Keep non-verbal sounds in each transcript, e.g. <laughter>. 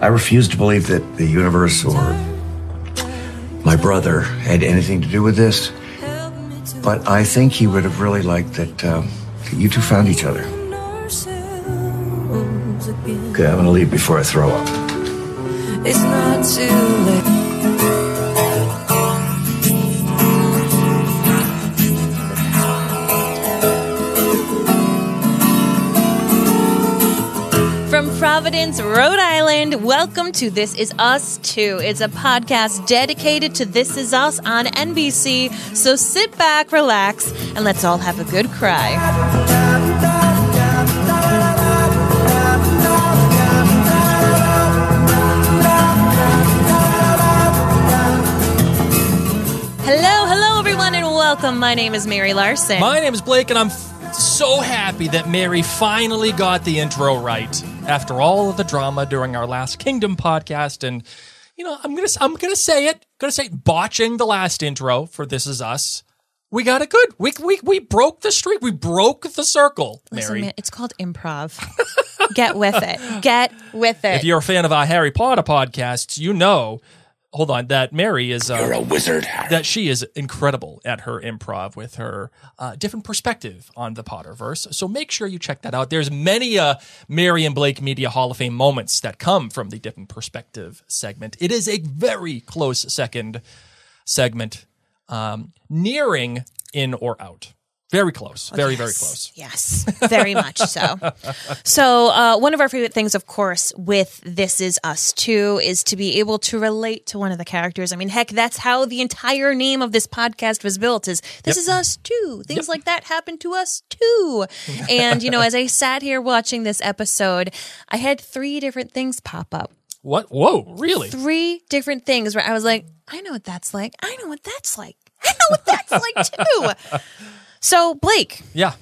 I refuse to believe that the universe or my brother had anything to do with this, but I think he would have really liked that, um, that you two found each other. Okay, I'm gonna leave before I throw up. It's not too late. Providence, Rhode Island, welcome to This Is Us Too. It's a podcast dedicated to This Is Us on NBC. So sit back, relax, and let's all have a good cry. Hello, hello, everyone, and welcome. My name is Mary Larson. My name is Blake, and I'm f- so happy that Mary finally got the intro right after all of the drama during our last Kingdom podcast. And you know, I'm gonna I'm gonna say it, gonna say botching the last intro for This Is Us. We got it good. We we we broke the streak. We broke the circle, Listen, Mary. man, it's called improv. Get with it. Get with it. if you're a fan of our Harry Potter podcasts, you know. Hold on, that Mary is. Uh, You're a wizard, Harry. that she is incredible at her improv with her uh, different perspective on the Potterverse. So make sure you check that out. There's many uh, Mary and Blake Media Hall of Fame moments that come from the different perspective segment. It is a very close second segment, um, nearing in or out. Very close. Very, very close. Yes, very much so. <laughs> so, uh, one of our favorite things, of course, with This Is Us Too, is to be able to relate to one of the characters. I mean, heck, that's how the entire name of this podcast was built is This Is Us Too. Things like that happen to us too. and, you know, as I sat here watching this episode, I had three different things pop up. What? Whoa, really? Three different things where I was like, I know what that's like. I know what that's like. I know what that's like too. So, Blake, Yeah.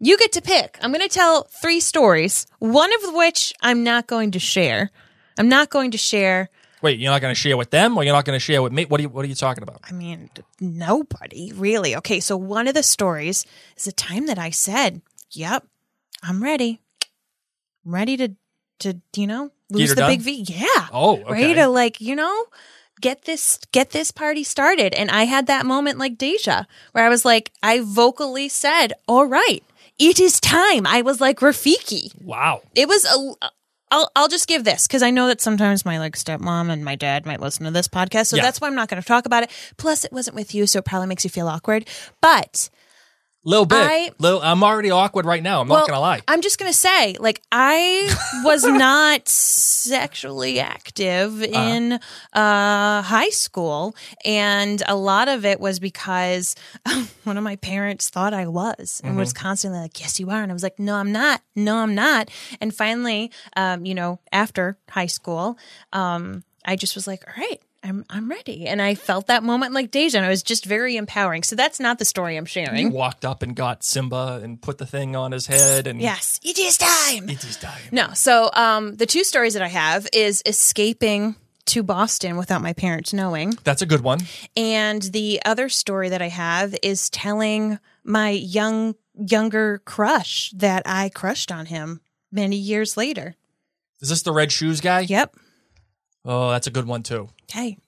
you get to pick. I'm going to tell three stories, one of which I'm not going to share. I'm not going to share. Wait, you're not going to share with them, or you're not going to share with me? What are you What are you talking about? I mean, nobody really. Okay, so one of the stories is the time that I said, "Yep, I'm ready. I'm ready to to you know lose the big V. Yeah. Oh, ready to like you know get this get this party started." And I had that moment like Deja, where I was like, I vocally said, "All right." It is time. I was like Rafiki. Wow. it was a I'll I'll just give this because I know that sometimes my like stepmom and my dad might listen to this podcast, so Yeah. that's why I'm not going to talk about it. Plus, it wasn't with you, so it probably makes you feel awkward. But Little bit. I- Little, I'm already awkward right now. I'm well, not going to lie. I'm just going to say, like, I was <laughs> not sexually active Uh-huh. in uh, high school, and a lot of it was because <laughs> one of my parents thought I was, and Mm-hmm. was constantly like, "Yes, you are," and I was like, "No, I'm not. No, I'm not." And finally, um, you know, after high school, um, I just was like, "All right." I'm, I'm ready. And I felt that moment like Deja, and it was just very empowering. So that's not the story I'm sharing. You walked up and got Simba and put the thing on his head and Yes, it is time. it is time. No. So um, the two stories that I have is escaping to Boston without my parents knowing. That's a good one. And the other story that I have is telling my young younger crush that I crushed on him many years later. Is this the red shoes guy? Yep. Oh, that's a good one too. Okay.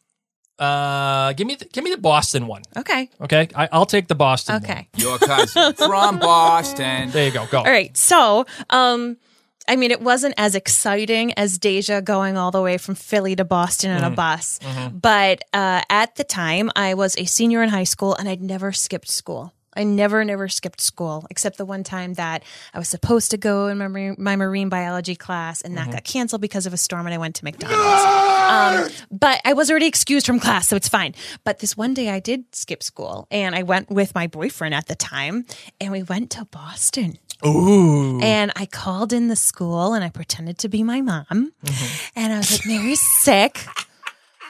Uh, give me the, give me the Boston one. Okay. Okay, I, I'll take the Boston. one. Okay. Your cousin <laughs> from Boston. there you go. Go. All right. So, um, I mean, it wasn't as exciting as Deja going all the way from Philly to Boston on a bus. But uh, at the time, I was a senior in high school and I'd never skipped school. I never, never skipped school except the one time that I was supposed to go in my, marine- my marine biology class and that got canceled because of a storm and I went to McDonald's. Um, but I was already excused from class, so it's fine. But this one day I did skip school and I went with my boyfriend at the time and we went to Boston. Ooh. And I called in the school and I pretended to be my mom. And I was like, Mary's sick.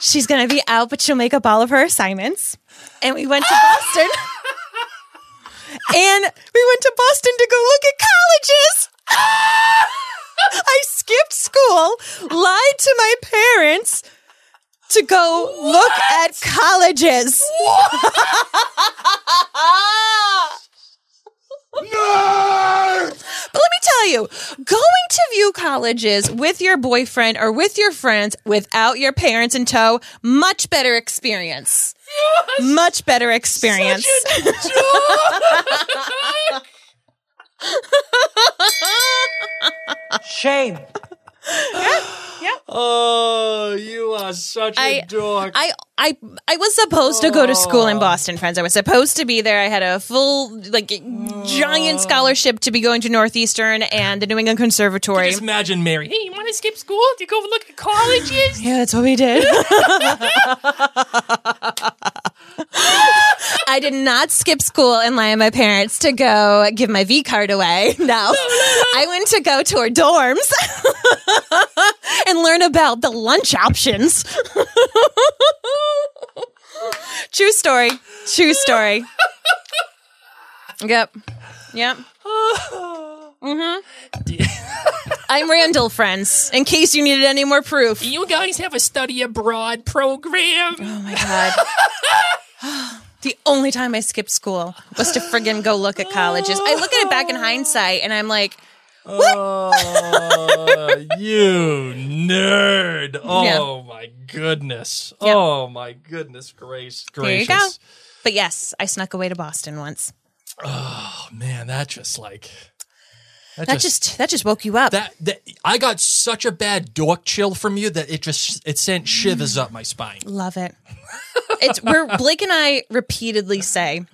She's going to be out, but she'll make up all of her assignments. And we went to Boston. <laughs> and we went to Boston to go look at colleges. <laughs> I skipped school, lied to my parents to go look at colleges. <laughs> <laughs> But let me tell you, going to view colleges with your boyfriend or with your friends without your parents in tow, much better experience. Much better experience. <laughs> Shame. Oh, you are such a I- dork. I I I was supposed to go to school in oh. Boston, friends. I was supposed to be there. I had a full like giant oh. scholarship to be going to Northeastern and the New England Conservatory. Just imagine Mary. Hey, you want to skip school to go look at colleges? <laughs> Yeah, that's what we did. <laughs> I did not skip school and lie on my parents to go give my V card away. <laughs> No. I went to go to our dorms <laughs> and learn about the lunch options. <laughs> True story. True story. Yep. Yep. <sighs> Mm-hmm. <laughs> I'm Randall, friends, in case you needed any more proof. you guys have a study abroad program? Oh my god. the only time I skipped school was to friggin' go look at colleges. I look at it back in hindsight and I'm like, Oh, <laughs> you nerd. Oh my goodness. Yep. Oh my goodness grace gracious. there you go. But yes, I snuck away to Boston once. Oh man, that just like that, That just that just woke you up. that, that I got such a bad dork chill from you that it just it sent shivers up my spine. Love it. It's where Blake and I repeatedly say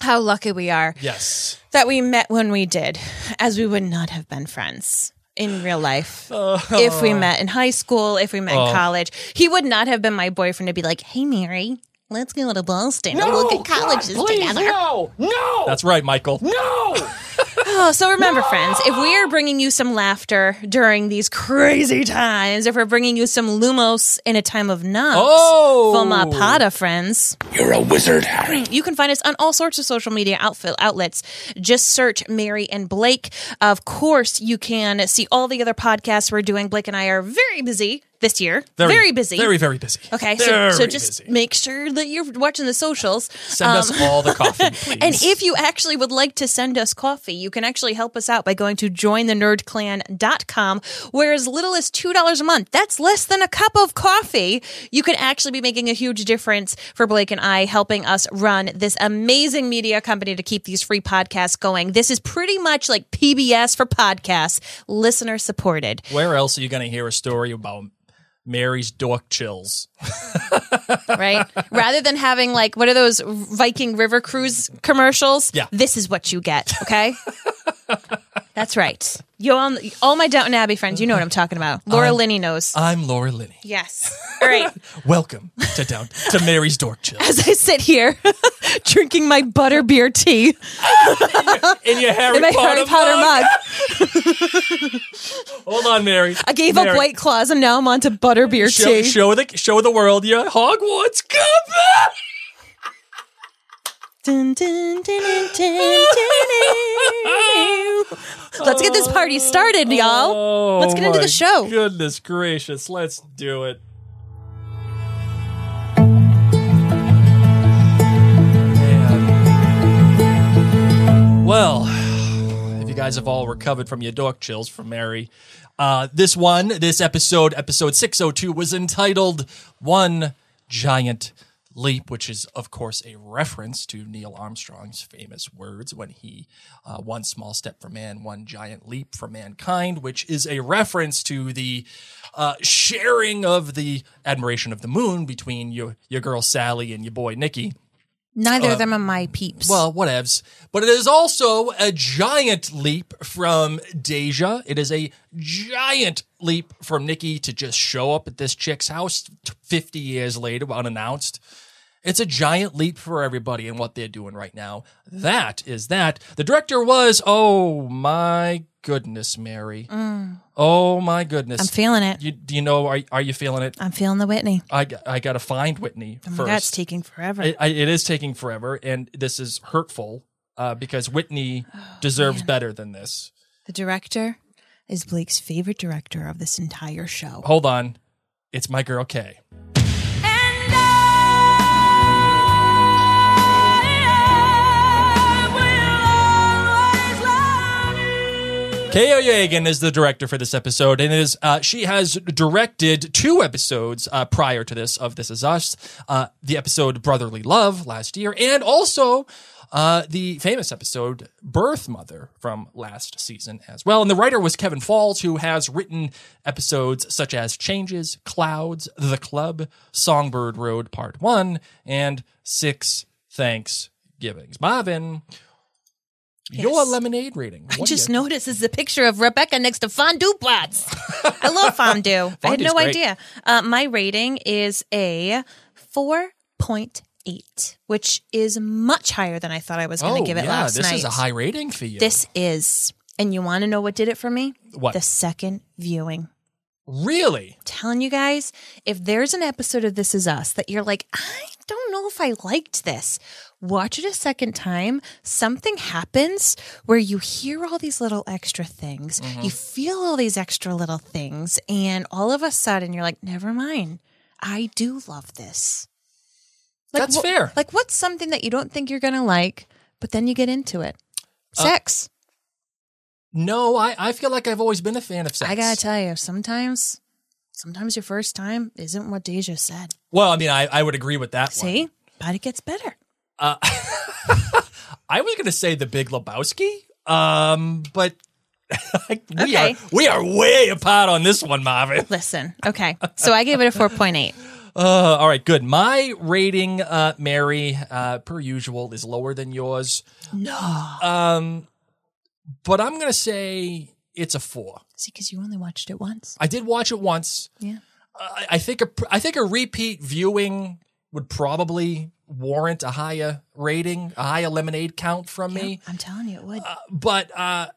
how lucky we are Yes. that we met when we did, as we would not have been friends in real life oh. if we met in high school, if we met in oh. college. He would not have been my boyfriend to be like, "Hey, Mary, let's go to Boston no, and look at colleges together." no, no. That's right, Michael. No. <laughs> Oh, so remember, friends, if we are bringing you some laughter during these crazy times, if we're bringing you some lumos in a time of Nox, Oh. Foma Pada, friends, You're a wizard, Harry. <clears throat> you can find us on all sorts of social media outfit outlets. Just search Mary and Blake. Of course, you can see all the other podcasts we're doing. Blake and I are very busy this year. Very, busy. Very, very busy. Okay, so, Very so just busy. make sure that you're watching the socials. send us um, all the coffee, <laughs> please. And if you actually would like to send us coffee, you can actually help us out by going to jointhenerdclan.com, where as little as $2 a month, that's less than a cup of coffee, you can actually be making a huge difference for Blake and I, helping us run this amazing media company to keep these free podcasts going. This is pretty much like PBS for podcasts, listener supported. where else are you going to hear a story about Mary's dork chills? right? Rather than having like what are those Viking River Cruise commercials? Yeah. This is what you get, okay? That's right. You all, all my Downton Abbey friends, you know what I'm talking about. <laughs> Laura Linney knows. I'm Laura Linney. yes. <laughs> All right. Welcome to down to Mary's dork. As I sit here <laughs> drinking my butterbeer tea In your Harry in my Potter, Harry Potter mug. Hold on, Mary. I gave Mary, up White Claws and now I'm on to butterbeer Show, tea. show the show the world your Hogwarts coming. Dun, dun, dun. <laughs> Let's get this party started, y'all. Oh, Let's get into my the show. Goodness gracious, let's do it. Man. Well, if you guys have all recovered from your dork chills from Mary, uh, this one, this episode, episode 602, was entitled One Giant Leap, which is, of course, a reference to Neil Armstrong's famous words when he, uh, one small step for man, one giant leap for mankind, which is a reference to the uh, sharing of the admiration of the moon between your, your girl Sally and your boy Nicky. Neither of them are my peeps. Well, whatevs. But it is also a giant leap from Deja. It is a giant leap from Nikki to just show up at this chick's house 50 years later, unannounced. It's a giant leap for everybody in what they're doing right now. That is that. The director was, oh my goodness, Mary. Oh my goodness. I'm feeling it. You, do you know, are, are you feeling it? I'm feeling the Whitney. I, I got to find Whitney Oh first. God, it's taking forever. It, I, it is taking forever, and this is hurtful uh, because Whitney deserves better than this. the director is Blake's favorite director of this entire show. Hold on, it's my girl Kay. Kay Oyegun is the director for this episode, and is uh, she has directed two episodes uh, prior to this of This Is Us, uh, the episode Brotherly Love last year, and also uh, the famous episode Birth Mother from last season as well. And the writer was Kevin Falls, who has written episodes such as Changes, Clouds, The Club, Songbird Road Part One, and Six Thanksgivings. Marvin. Your lemonade rating. I What do just you- noticed is the picture of Rebecca next to fondue pots. I love fondue. I had no great. idea. Uh, my rating is a 4.8, which is much higher than I thought I was going to Oh, give it yeah, last this night. This is a high rating for you. This is. And you want to know what did it for me? What? The second viewing. really? telling you guys, if there's an episode of This Is Us that you're like, I don't know if I liked this, watch it a second time. Something happens where you hear all these little extra things, Mm-hmm. you feel all these extra little things, and all of a sudden you're like, never mind. I do love this. Like, That's wh- fair. Like, what's something that you don't think you're going to like, but then you get into it? Uh, Sex. No, I, I feel like I've always been a fan of sex. I got to tell you, sometimes. Sometimes your first time isn't what Deja said. Well, I mean, I, I would agree with that See, one. but it gets better. <laughs> I was going to say the Big Lebowski, um, but <laughs> we Okay. are we are way apart on this one, Marvin. <laughs> Listen, okay. So I gave it a 4.8. Uh, all right, good. My rating, uh, Mary, uh, per usual, is lower than yours. No. Um, but I'm going to say it's a four. See, because you only watched it once. I did watch it once. Yeah. I, I think a I think a repeat viewing would probably warrant a higher rating, a higher lemonade count from me. I'm telling you, it would. But uh,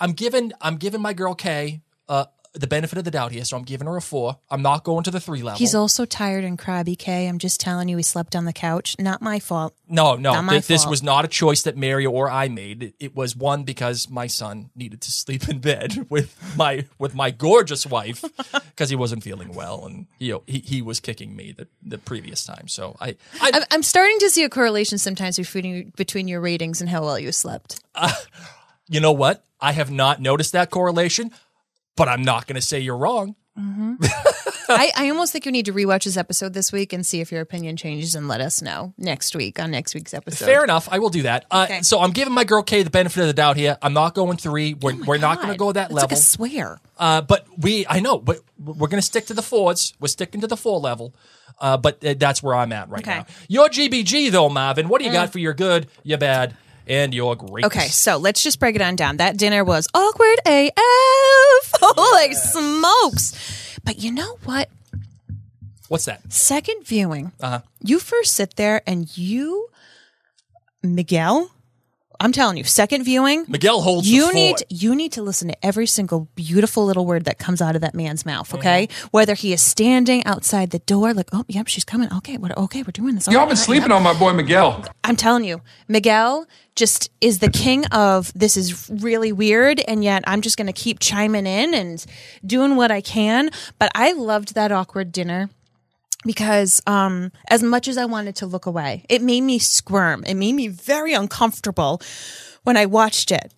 I'm giving I'm giving my girl Kay uh, the benefit of the doubt here, so I'm giving her a four. I'm not going to the three level. He's also tired and crabby, Kay. I'm just telling you, he slept on the couch. Not my fault. no, no. not my This, this fault. was not a choice that Mary or I made. It, was one because my son needed to sleep in bed <laughs> with my with my gorgeous wife <laughs> because he wasn't feeling well, and you know he, he was kicking me the, the previous time. So I, I I'm, I'm starting to see a correlation sometimes between between your ratings and how well you slept. Uh, you know what? I have not noticed that correlation, but I'm not going to say you're wrong. <laughs> I, I almost think you need to rewatch this episode this week and see if your opinion changes and let us know next week on next week's episode. Fair enough. I will do that. Uh, Okay. So I'm giving my girl Kay the benefit of the doubt here. I'm not going three. We're, we're not going to go that that's level. Like a swear. uh, but we, I know, but we're going to stick to the fours. We're sticking to the four level. Uh, but uh, that's where I'm at right Okay. Mm. now. Your GBG though, Marvin. What do you got for your good, your bad, and your great? Okay, so let's just break it on down. That dinner was awkward AF. Holy <laughs> smokes. But you know what? What's that? Second viewing, Uh-huh. you first sit there and you, Miguel, I'm telling you, second viewing, Miguel holds. the you fort. need you need to listen to every single beautiful little word that comes out of that man's mouth. Okay, Mm-hmm. whether he is standing outside the door, like, oh, yep, she's coming. Okay, what? Okay, we're doing this. Y'all Okay, been yep. sleeping on my boy Miguel. I'm telling you, Miguel just is the king of this is really weird, and yet I'm just going to keep chiming in and doing what I can. But I loved that awkward dinner because um, as much as I wanted to look away, it made me squirm. It made me very uncomfortable when I watched it,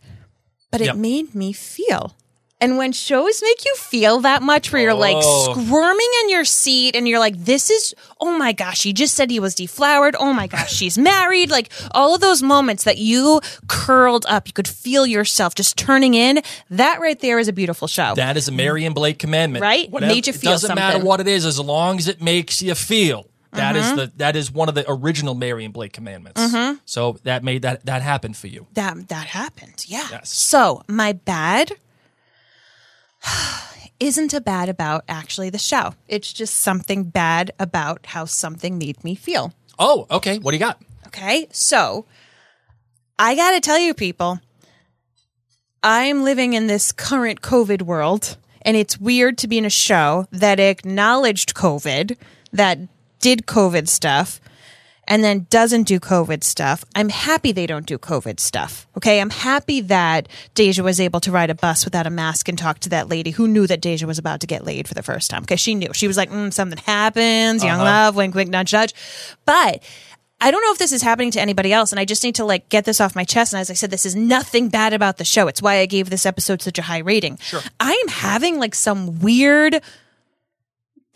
but it Yep. made me feel. And when shows make you feel that much, where you're like Oh. squirming in your seat and you're like, this is, oh my gosh, he just said he was deflowered. Oh my gosh, she's <laughs> married. Like all of those moments that you curled up, you could feel yourself just turning in. That right there is a beautiful show. That is a Mary and Blake commandment, Right? Whatever- Made you feel It doesn't matter what it is, as long as it makes you feel. That is Mm-hmm. the that is one of the original Mary and Blake commandments. So that made that that happen for you. That that happened. Yeah. Yes. So my bad <sighs> isn't a bad about actually the show. It's just something bad about how something made me feel. Oh, okay. What do you got? Okay. So I got to tell you, people, I'm living in this current COVID world, and it's weird to be in a show that acknowledged COVID, that did COVID stuff, and then doesn't do COVID stuff. I'm happy they don't do COVID stuff. Okay. I'm happy that Deja was able to ride a bus without a mask and talk to that lady who knew that Deja was about to get laid for the first time. Okay. She knew. She was like, mm, something happens, young love, wink, wink, nudge, nudge. But I don't know if this is happening to anybody else, and I just need to like get this off my chest. And as I said, this is nothing bad about the show. It's why I gave this episode such a high rating. Sure. I am having like some weird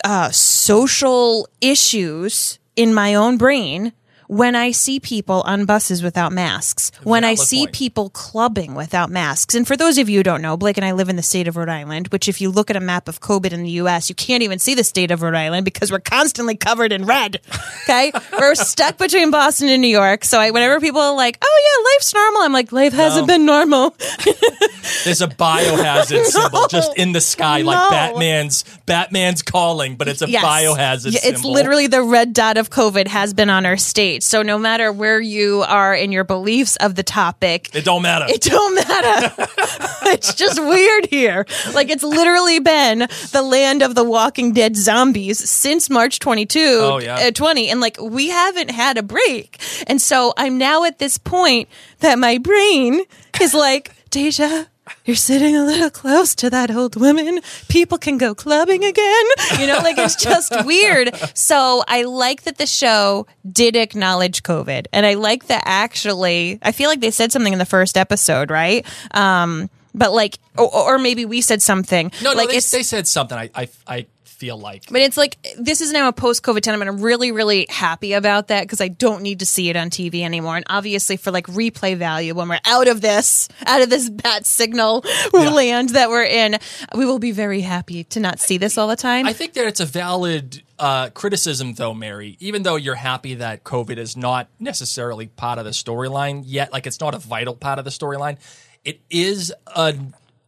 uh social issues in my own brain when I see people on buses without masks, when I see point. people clubbing without masks. And for those of you who don't know, Blake and I live in the state of Rhode Island, which if you look at a map of COVID in the US, you can't even see the state of Rhode Island because we're constantly covered in red. <laughs> Okay. we're stuck between Boston and New York. So I, whenever people are like, oh yeah, life's normal, I'm like, life hasn't been normal. <laughs> There's a biohazard <laughs> symbol just in the sky, like Batman's Batman's calling, but it's a biohazard Yeah, symbol. It's literally the red dot of COVID has been on our state. So no matter where you are in your beliefs of the topic, It don't matter. it don't matter. <laughs> <laughs> it's just weird here. Like it's literally been the land of the Walking Dead zombies since March 22, Oh, yeah. uh, 20, and like we haven't had a break. And so I'm now at this point that my brain is like, Deja. You're sitting a little close to that old woman. People can go clubbing again. You know, like it's just <laughs> weird. So I like that the show did acknowledge COVID. And I like that actually, I feel like they said something in the first episode, right? Um, but like, or, or maybe we said something. no, no, like they, they said something. I, I, I feel like. but it's like this is now a post-COVID time, and I'm really, really happy about that because I don't need to see it on TV anymore. And obviously, for like replay value, when we're out of this, out of this bat signal land that we're in, we will be very happy to not see this all the time. I think that it's a valid uh, criticism, though, Mary. Even though you're happy that COVID is not necessarily part of the storyline yet, like it's not a vital part of the storyline, it is a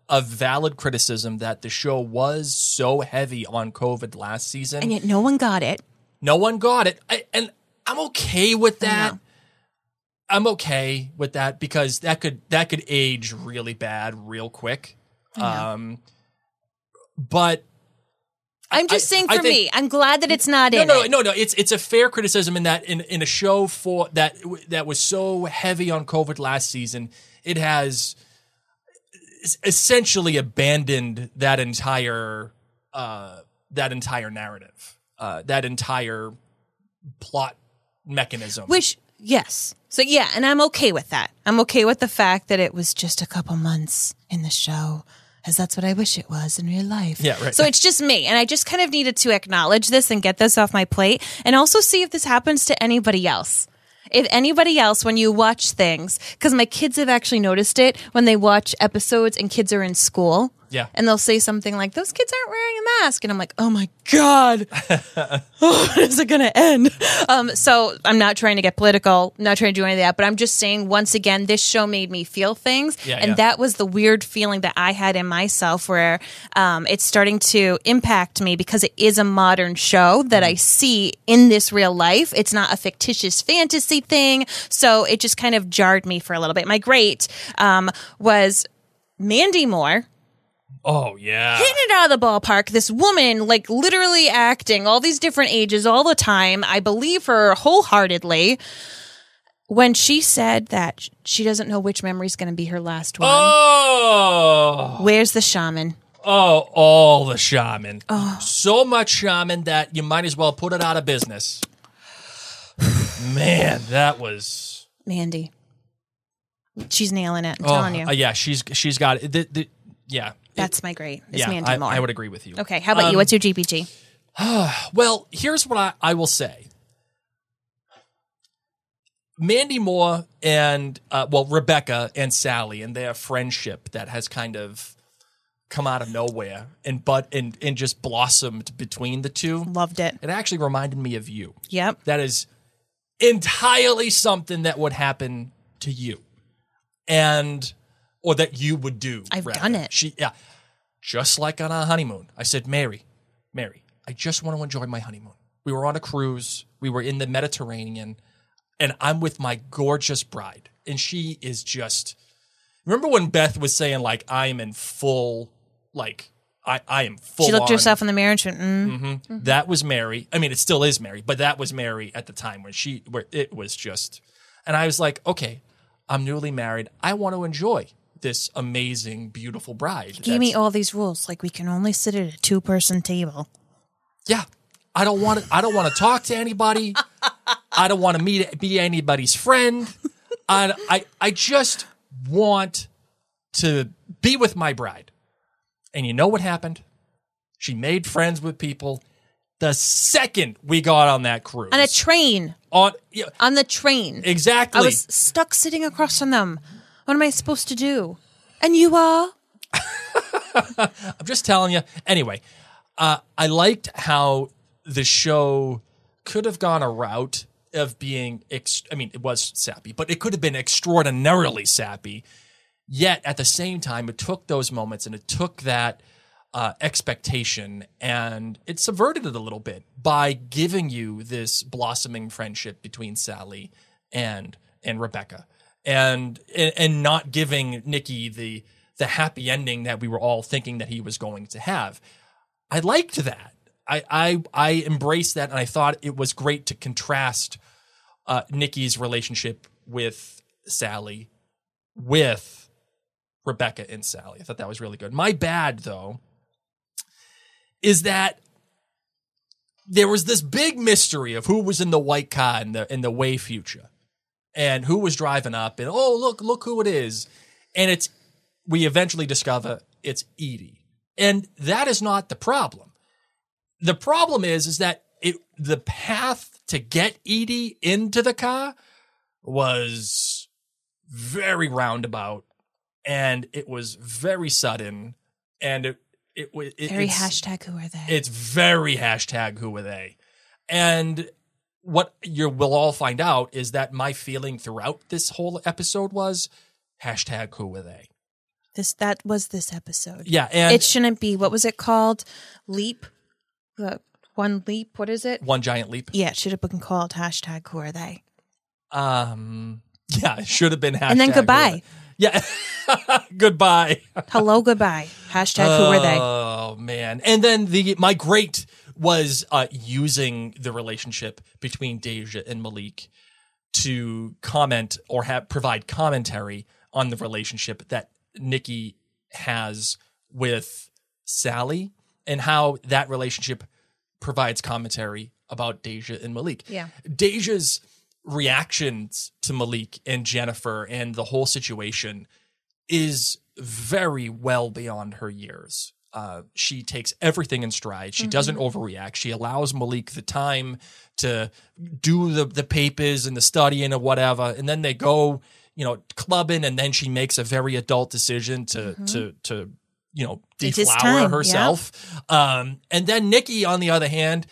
a valid criticism that the show was so heavy on COVID last season. and yet, no one got it. no one got it, I, and I'm okay with that. I'm okay with that because that could that could age really bad real quick. Um, but I'm just I- saying, I for think- me, I'm glad that it's not no, in no, it. no, no. It's it's a fair criticism in that in, in a show for that that was so heavy on COVID last season, it has essentially abandoned that entire uh, that entire narrative, uh, that entire plot mechanism. Which, yes. So, yeah, and I'm okay with that. I'm okay with the fact that it was just a couple months in the show, as that's what I wish it was in real life. Yeah, right. So it's just me. And I just kind of needed to acknowledge this and get this off my plate and also see if this happens to anybody else. If anybody else, when you watch things, because my kids have actually noticed it when they watch episodes and kids are in school. Yeah. And they'll say something like, those kids aren't wearing a mask. And I'm like, oh my God. <laughs> oh, <laughs> when is it going to end? Um, so I'm not trying to get political, not trying to do any of that, but I'm just saying, once again, this show made me feel things. Yeah, and yeah. that was the weird feeling that I had in myself where um, it's starting to impact me because it is a modern show that I see in this real life. It's not a fictitious fantasy thing. So it just kind of jarred me for a little bit. My great um, was Mandy Moore oh yeah, hitting it out of the ballpark. This woman, like literally acting all these different ages all the time. I believe her wholeheartedly when she said that she doesn't know which memory is going to be her last one. oh. Where's the shaman? Oh, all the shaman. So much shaman that you might as well put it out of business. <sighs> Man, that was. Mandy. She's nailing it. I'm Oh, telling you. uh, yeah, she's she's got it. The, the, yeah, That's my great. It's yeah. Mandy I, Moore. I would agree with you. Okay, how about you? Um, What's your GPG? <sighs> Well, here's what I, I will say. Mandy Moore and uh, well Rebecca and Sally and their friendship that has kind of come out of nowhere and but and and just blossomed between the two. Loved it. It actually reminded me of you. Yep. That is entirely something that would happen to you. And or that you would do. I've rather. done it. She yeah. Just like on our honeymoon. I said, Mary, Mary, I just want to enjoy my honeymoon. We were on a cruise. We were in the Mediterranean, and I'm with my gorgeous bride. And she is just remember when Beth was saying, like, I am in full like I, I am full She looked on- herself in the mirror and she went, mm. that was Mary. I mean, it still is Mary, but that was Mary at the time when she, where it was just, and I was like, okay, I'm newly married. I want to enjoy this amazing, beautiful bride. Give me all these rules. Like we can only sit at a two person table. yeah. I don't want to. I don't want to talk to anybody. I don't want to meet be anybody's friend. I, I I just want to be with my bride. And you know what happened? She made friends with people the second we got on that cruise. On a train. on yeah, On the train. exactly. I was stuck sitting across from them. What am I supposed to do? And you are? <laughs> I'm just telling you. Anyway, uh, I liked how the show could have gone a route of being. Ex- I mean, it was sappy, but it could have been extraordinarily sappy. Yet at the same time, it took those moments and it took that uh, expectation and it subverted it a little bit by giving you this blossoming friendship between Sally and and Rebecca, and and, not giving Nikki the the happy ending that we were all thinking that he was going to have. I liked that. I I, I embraced that, and I thought it was great to contrast uh, Nikki's relationship with Sally with Rebecca and Sally. I thought that was really good. My bad though is that there was this big mystery of who was in the white car in the in the way future and who was driving up and oh look look who it is. And it's we eventually discover it's Edie. And that is not the problem. The problem is is that it the path to get Edie into the car was very roundabout and it was very sudden and it it was it, Very hashtag who are they? it's very hashtag who are they. And what you will all find out is that my feeling throughout this whole episode was hashtag who were they this that was this episode. yeah and it shouldn't be what was it called? Leap? The one leap, what is it? one giant leap Yeah, it should have been called hashtag who are they? um yeah it should have been hashtag And then goodbye. yeah <laughs> goodbye Hello, goodbye. Hashtag who are they? Oh man! And then the my great was uh, using the relationship between Deja and Malik to comment or have provide commentary on the relationship that Nikki has with Sally and how that relationship provides commentary about Deja and Malik. Yeah. Deja's reactions to Malik and Jennifer and the whole situation is very well beyond her years. Uh, she takes everything in stride. She doesn't overreact. She allows Malik the time to do the the papers and the studying and whatever, and then they go, you know, clubbing, and then she makes a very adult decision to to to you know deflower time, yeah. herself. Um, and then Nikki, on the other hand,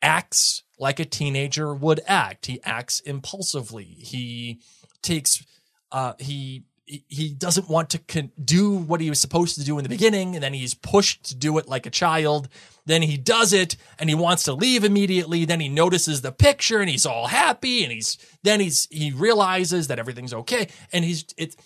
acts like a teenager would act. He acts impulsively. He takes uh he he- doesn't want to con- do what he was supposed to do in the beginning and then he's pushed to do it like a child then he does it and he wants to leave immediately then he notices the picture and he's all happy and he's then he's he realizes that everything's okay and he's it's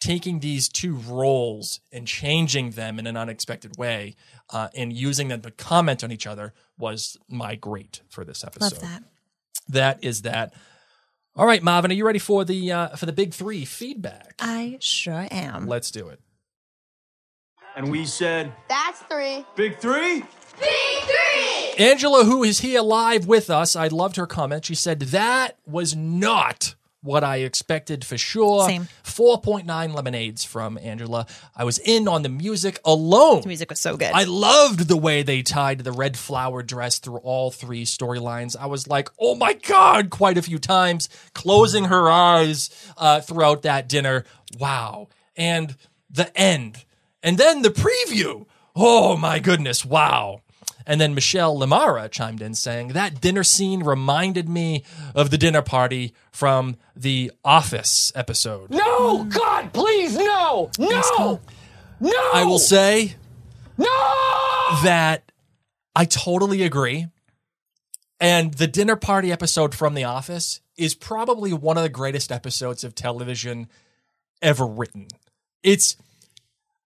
taking these two roles and changing them in an unexpected way uh, and using them to comment on each other was my great for this episode Love that. that is that. All right, Marvin, are you ready for the uh, for the big three feedback? I sure am. Let's do it. And we said, That's three. Big three? Big three! Angela, who is here live with us, I loved her comment. She said that was not what I expected for sure. Same. 4.9 lemonades from Angela. I was in on the music alone. The music was so good. I loved the way they tied the red flower dress through all three storylines. I was like, oh my God, quite a few times, closing her eyes uh, throughout that dinner. Wow. And the end. And then the preview. Oh my goodness. Wow. And then Michelle Lamara chimed in saying that dinner scene reminded me of the dinner party from the Office episode. No, God, please, no, no, no. I will say no. that I totally agree. And the dinner party episode from The Office is probably one of the greatest episodes of television ever written. It's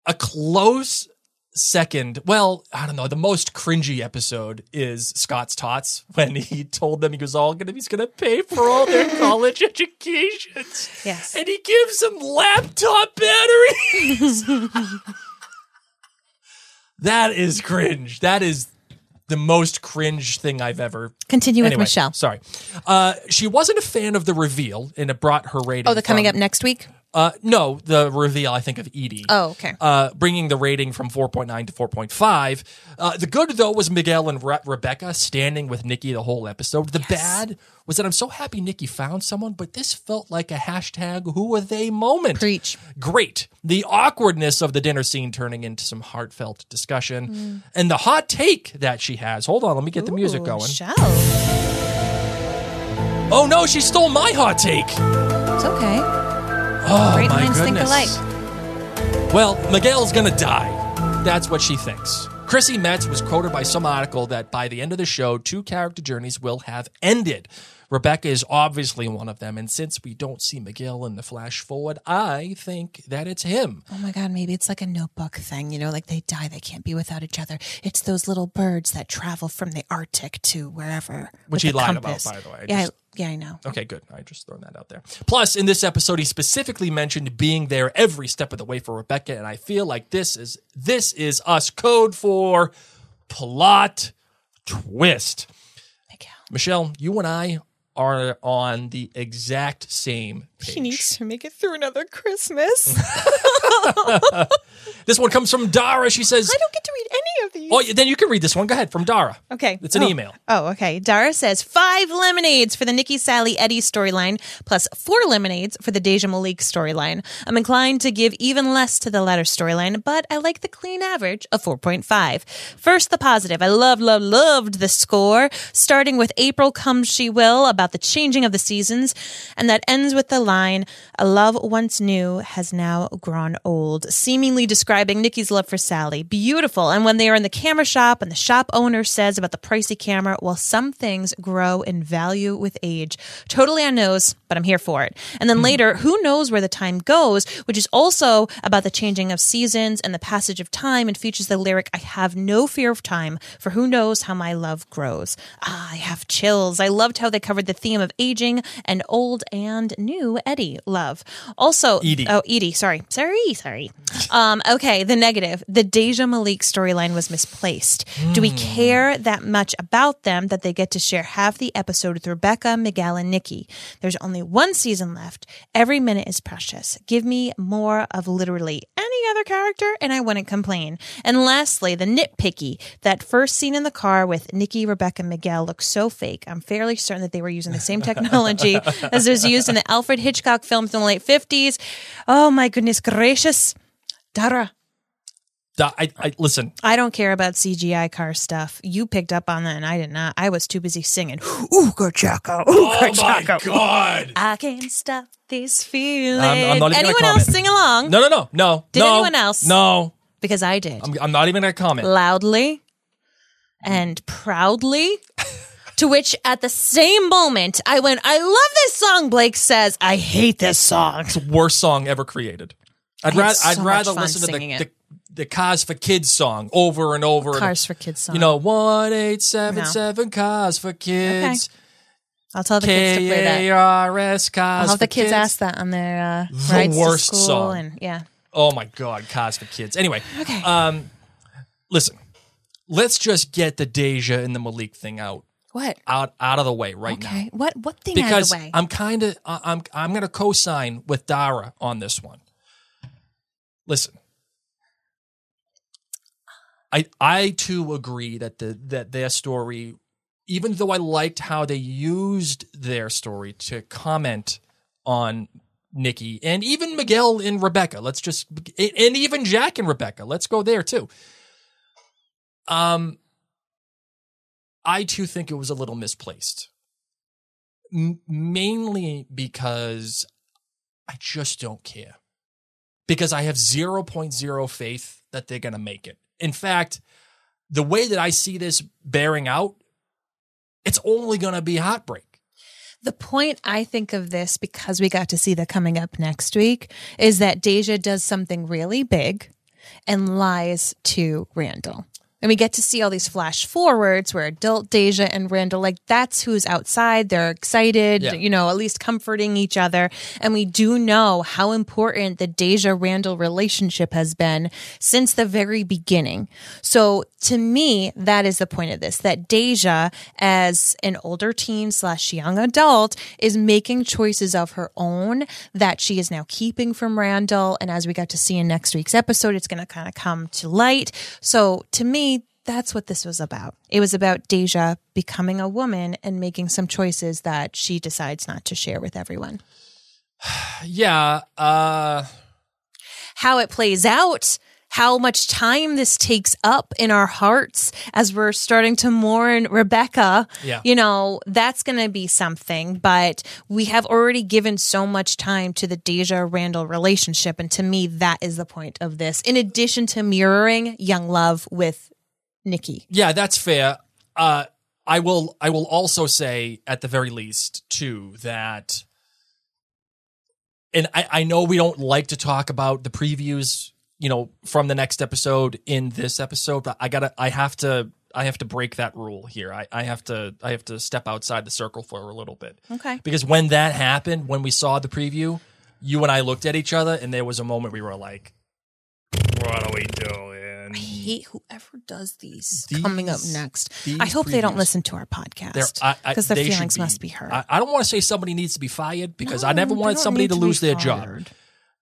a close second. Well, I don't know. The most cringy episode is Scott's Tots <laughs> when he told them he was all gonna he's gonna pay for all their <laughs> college educations. Yes. And he gives them laptop batteries. <laughs> that is cringe. That is the most cringe thing I've ever. Continue with Anyway, Michelle. Sorry. Uh, she wasn't a fan of the reveal, and it brought her rating. Oh, the coming from- up next week? Uh, no, the reveal. I think of Edie. Oh, okay. Uh, bringing the rating from 4.9 to 4.5. Uh, the good though was Miguel and Re- Rebecca standing with Nikki the whole episode. The bad was that I'm so happy Nikki found someone, but this felt like a hashtag Who are they moment. Preach. Great. The awkwardness of the dinner scene turning into some heartfelt discussion, Mm. and the hot take that she has. Hold on, let me get the music going. Oh no, she stole my hot take. It's okay. <gasps> Oh Great my minds think goodness. alike. Well, Miguel's gonna die. That's what she thinks. Chrissy Metz was quoted by some article that by the end of the show, two character journeys will have ended. Rebecca is obviously one of them, and since we don't see Miguel in the flash forward, I think that it's him. Oh my God, maybe it's like a notebook thing, you know, like they die, they can't be without each other. It's those little birds that travel from the Arctic to wherever. Which he lied compass. about, by the way. Yeah, just- yeah, I know. Okay, good. I just thrown that out there. Plus, in this episode, he specifically mentioned being there every step of the way for Rebecca, and I feel like this is this is us code for plot twist. Michelle, you and I are on the exact same page. He needs to make it through another Christmas. <laughs> This one comes from Dara. She says, I don't get to read any of these. "Oh, then you can read this one. Go ahead, from Dara. Okay. it's an Oh. email. Oh, okay. Dara says five lemonades for the Nikki Sally Eddie storyline, plus four lemonades for the Deja Malik storyline. I'm inclined to give even less to the latter storyline, but I like the clean average of 4.5. First, the positive. I love, love, loved the score, starting with April Comes She Will about the changing of the seasons, and that ends with the line, A love once new has now grown old, seemingly describing Nikki's love for Sally. Beautiful. And when they are in the camera shop and the shop owner says about the pricey camera, well, some things grow in value with age. Totally on nose, but I'm here for it. And then later, who knows where the time goes, which is also about the changing of seasons and the passage of time and features the lyric, I have no fear of time, for who knows how my love grows. Ah, I have chills. I loved how they covered the theme of aging and old and new Eddie love. Also, Edie. oh, Edie, sorry. Sorry, sorry. Um, okay, the negative. The Deja Malik storyline was misplaced. Do we care that much about them that they get to share half the episode with Rebecca, Miguel, and Nikki? There's only one season left. Every minute is precious. Give me more of literally any other character, and I wouldn't complain. And lastly, the nitpicky. That first scene in the car with Nikki, Rebecca, and Miguel looks so fake. I'm fairly certain that they were using the same <laughs> technology as was used in the Alfred Hitchcock films in the late 50s. Oh my goodness gracious. Dara. Da- I, I listen. I don't care about CGI car stuff. You picked up on that and I did not. I was too busy singing. Ooh, good Jacko. Ooh, Oh my god! I can't stop this feeling. I'm- I'm not even anyone else sing along? No, no, no, no. Did no, anyone else? No, Because I did. I'm, I'm not even gonna comment. Loudly and proudly. <laughs> to which at the same moment I went, I love this song. Blake says, I hate this song. It's the worst song ever created. I'd rather so I'd rather listen to the, the the Kars for Kids song over and over. and- Kars for Kids song. You know, 1877 No. seven Kars for Kids. Okay. I'll tell the kids to play that. K A R S Cars I'll have the kids, ask that on their uh, The rides worst to school song. and yeah. Oh my God, Kars for Kids. Anyway, Okay. um, listen, let's just get the Deja and the Malik thing out what? out out of the way right now. Okay. What what thing out of because the way? I'm kind of I'm I'm going to co-sign with Dara on this one. Listen, I I too agree that the that their story, even though I liked how they used their story to comment on Nikki and even Miguel and Rebecca. Let's just and even Jack and Rebecca. Let's go there too. Um, I too think it was a little misplaced, M- mainly because I just don't care. Because I have 0.0 faith that they're going to make it. In fact, the way that I see this bearing out, it's only going to be heartbreak. The point I think of this because we got to see the coming up next week is that Deja does something really big and lies to Randall. And we get to see all these flash forwards where adult Deja and Randall, like that's who's outside. They're excited, Yeah. you know, at least comforting each other. And we do know how important the Deja Randall relationship has been since the very beginning. So to me, that is the point of this that Deja, as an older teen slash young adult, is making choices of her own that she is now keeping from Randall. And as we got to see in next week's episode, it's going to kind of come to light. So to me, that's what this was about. It was about Deja becoming a woman and making some choices that she decides not to share with everyone. <sighs> Yeah, uh How it plays out, how much time this takes up in our hearts as we're starting to mourn Rebecca. Yeah. You know, that's going to be something, but we have already given so much time to the Deja Randall relationship. And to me, that is the point of this, in addition to mirroring young love with Nikki. Yeah, that's fair. Uh, I will. I will also say, at the very least, too, that, and I, I know we don't like to talk about the previews, you know, from the next episode in this episode, but I gotta, I have to, I have to break that rule here. I, I have to, I have to step outside the circle for a little bit. Okay. Because when that happened, when we saw the preview, you and I looked at each other, and there was a moment we were like, "What are we doing?" Hate whoever does these, These- coming up next. I hope they don't listen to our podcast because their feelings must be hurt. I, I don't want to say somebody needs to be fired because I never wanted somebody to to lose their job.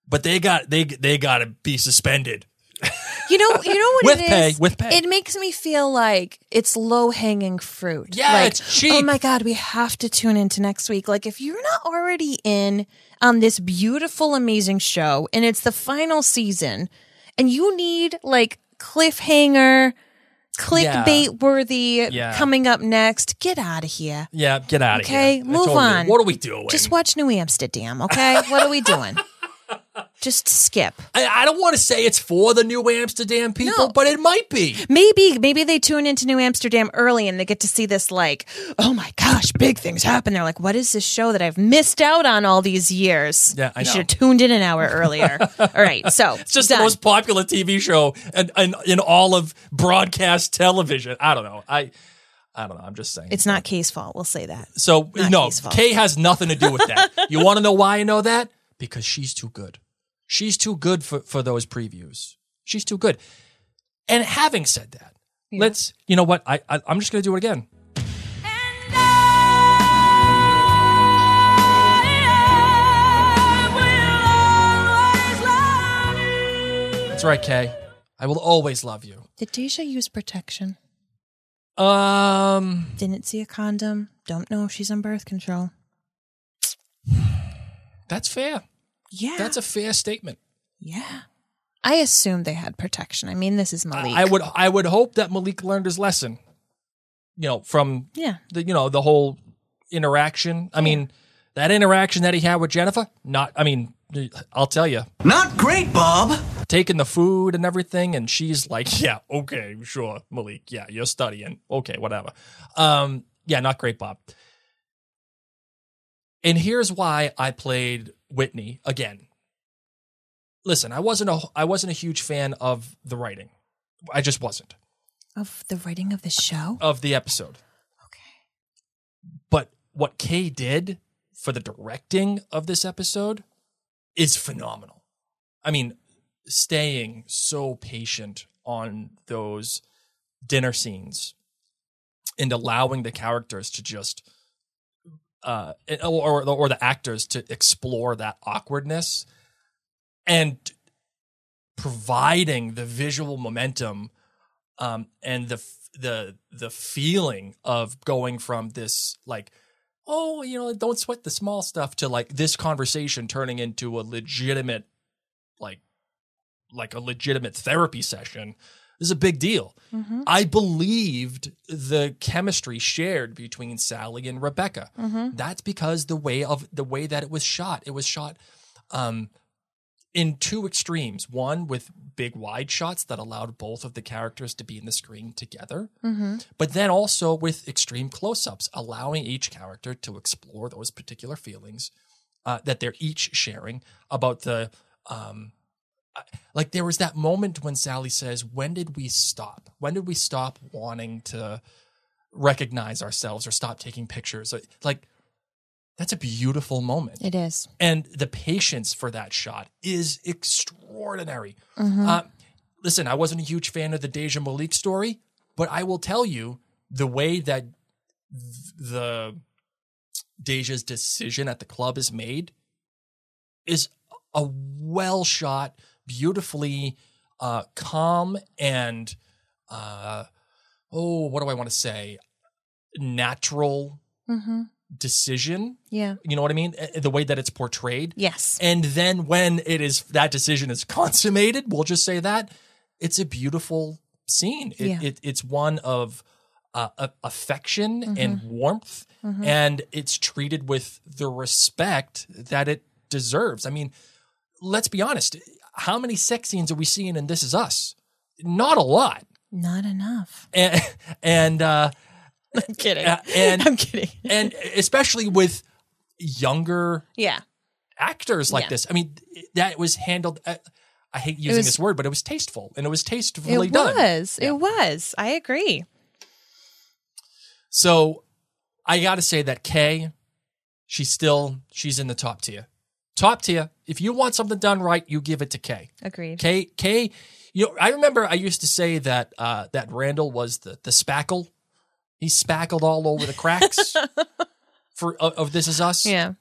But they got they they got to be suspended. You know, you know what With it pay, is? with pay. It makes me feel like it's low hanging fruit. Yeah, like, it's cheap. Oh my god, we have to tune into next week. Like, if you're not already in on this beautiful, amazing show, and it's the final season, and you need like cliffhanger, clickbait worthy Yeah. coming up next, get out of here. Yeah, get out of Okay, here. I move on. What are we doing? Just watch New Amsterdam. Okay, what are we doing? <laughs> Just skip. I, I don't want to say it's for the New Amsterdam people, No. but it might be. Maybe maybe they tune into New Amsterdam early and they get to see this like, oh my gosh, big things happen. They're like, what is this show that I've missed out on all these years? Yeah, I you know. should have tuned in an hour earlier. <laughs> all right, so It's just done. the most popular TV show and in, in all of broadcast television. I don't know. I I don't know. I'm just saying. It's not Kay's fault. We'll say that. So Not no, Kay's fault. Kay has nothing to do with that. <laughs> you want to know why I know that? Because she's too good. She's too good for for those previews. She's too good. And having said that, let's. You know what? I, I I'm just gonna do it again. That's right, Kay. I will always love you. Did Deja use protection? Um, Didn't see a condom. Don't know if she's on birth control. <sighs> that's fair. Yeah, That's a fair statement. yeah. I assume they had protection. I mean, this is Malik. I I would I would hope that Malik learned his lesson. You know, from Yeah. the you know the whole interaction. I mean, that interaction that he had with Jennifer. Not. I mean, I'll tell you, Not great, Bob. taking the food and everything, and she's like, <laughs> "Yeah, okay, sure, Malik. Yeah, you're studying. Okay, whatever." Um, yeah, not great, Bob. And here's why I played Whitney again. Listen, I wasn't a I wasn't a huge fan of the writing. I just wasn't Of the writing of the show. of the episode. Okay. But what Kay did for the directing of this episode is phenomenal. I mean, staying so patient on those dinner scenes and allowing the characters to just uh or or, the actors to explore that awkwardness and providing the visual momentum um and the the the feeling of going from this like oh, you know, don't sweat the small stuff to like this conversation turning into a legitimate, like, like a legitimate therapy session is a big deal. I believed the chemistry shared between Sally and Rebecca. That's because the way of the way that it was shot, it was shot um, in two extremes. One with big wide shots that allowed both of the characters to be in the screen together, but then also with extreme close-ups, allowing each character to explore those particular feelings uh, that they're each sharing about the. Um, like there was that moment when Sally says, "When did we stop? When did we stop wanting to recognize ourselves or stop taking pictures?" Like that's a beautiful moment It is. and the patience for that shot is extraordinary. Uh, listen, I wasn't a huge fan of the Deja Malik story, but I will tell you the way that the Deja's decision at the club is made is a well shot, beautifully uh, calm and uh, oh, what do I want to say? Natural Mm-hmm. decision Yeah. you know what I mean? Uh, The way that it's portrayed. Yes. And then when it is that decision is <laughs> consummated, we'll just say that it's a beautiful scene. It, Yeah. it, it's one of uh, affection Mm-hmm. and warmth, and it's treated with the respect that it deserves. I mean, let's be honest. How many sex scenes are we seeing in This Is Us? Not a lot. Not enough. And, and uh, <laughs> I'm kidding. Uh, and- I'm kidding. and especially with younger Yeah. actors like Yeah. this. I mean, that was handled. I, I hate using was- this word, but it was tasteful and it was tastefully it done. It was. Yeah. It was. I agree. So I got to say that Kay, she's still she's in the top tier. Top tier. If you want something done right, you give it to Kay. Agreed. Kay, Kay. You know, I remember I used to say that uh, that Randall was the the spackle. He spackled all over the cracks <laughs> for of, of This Is Us. Yeah.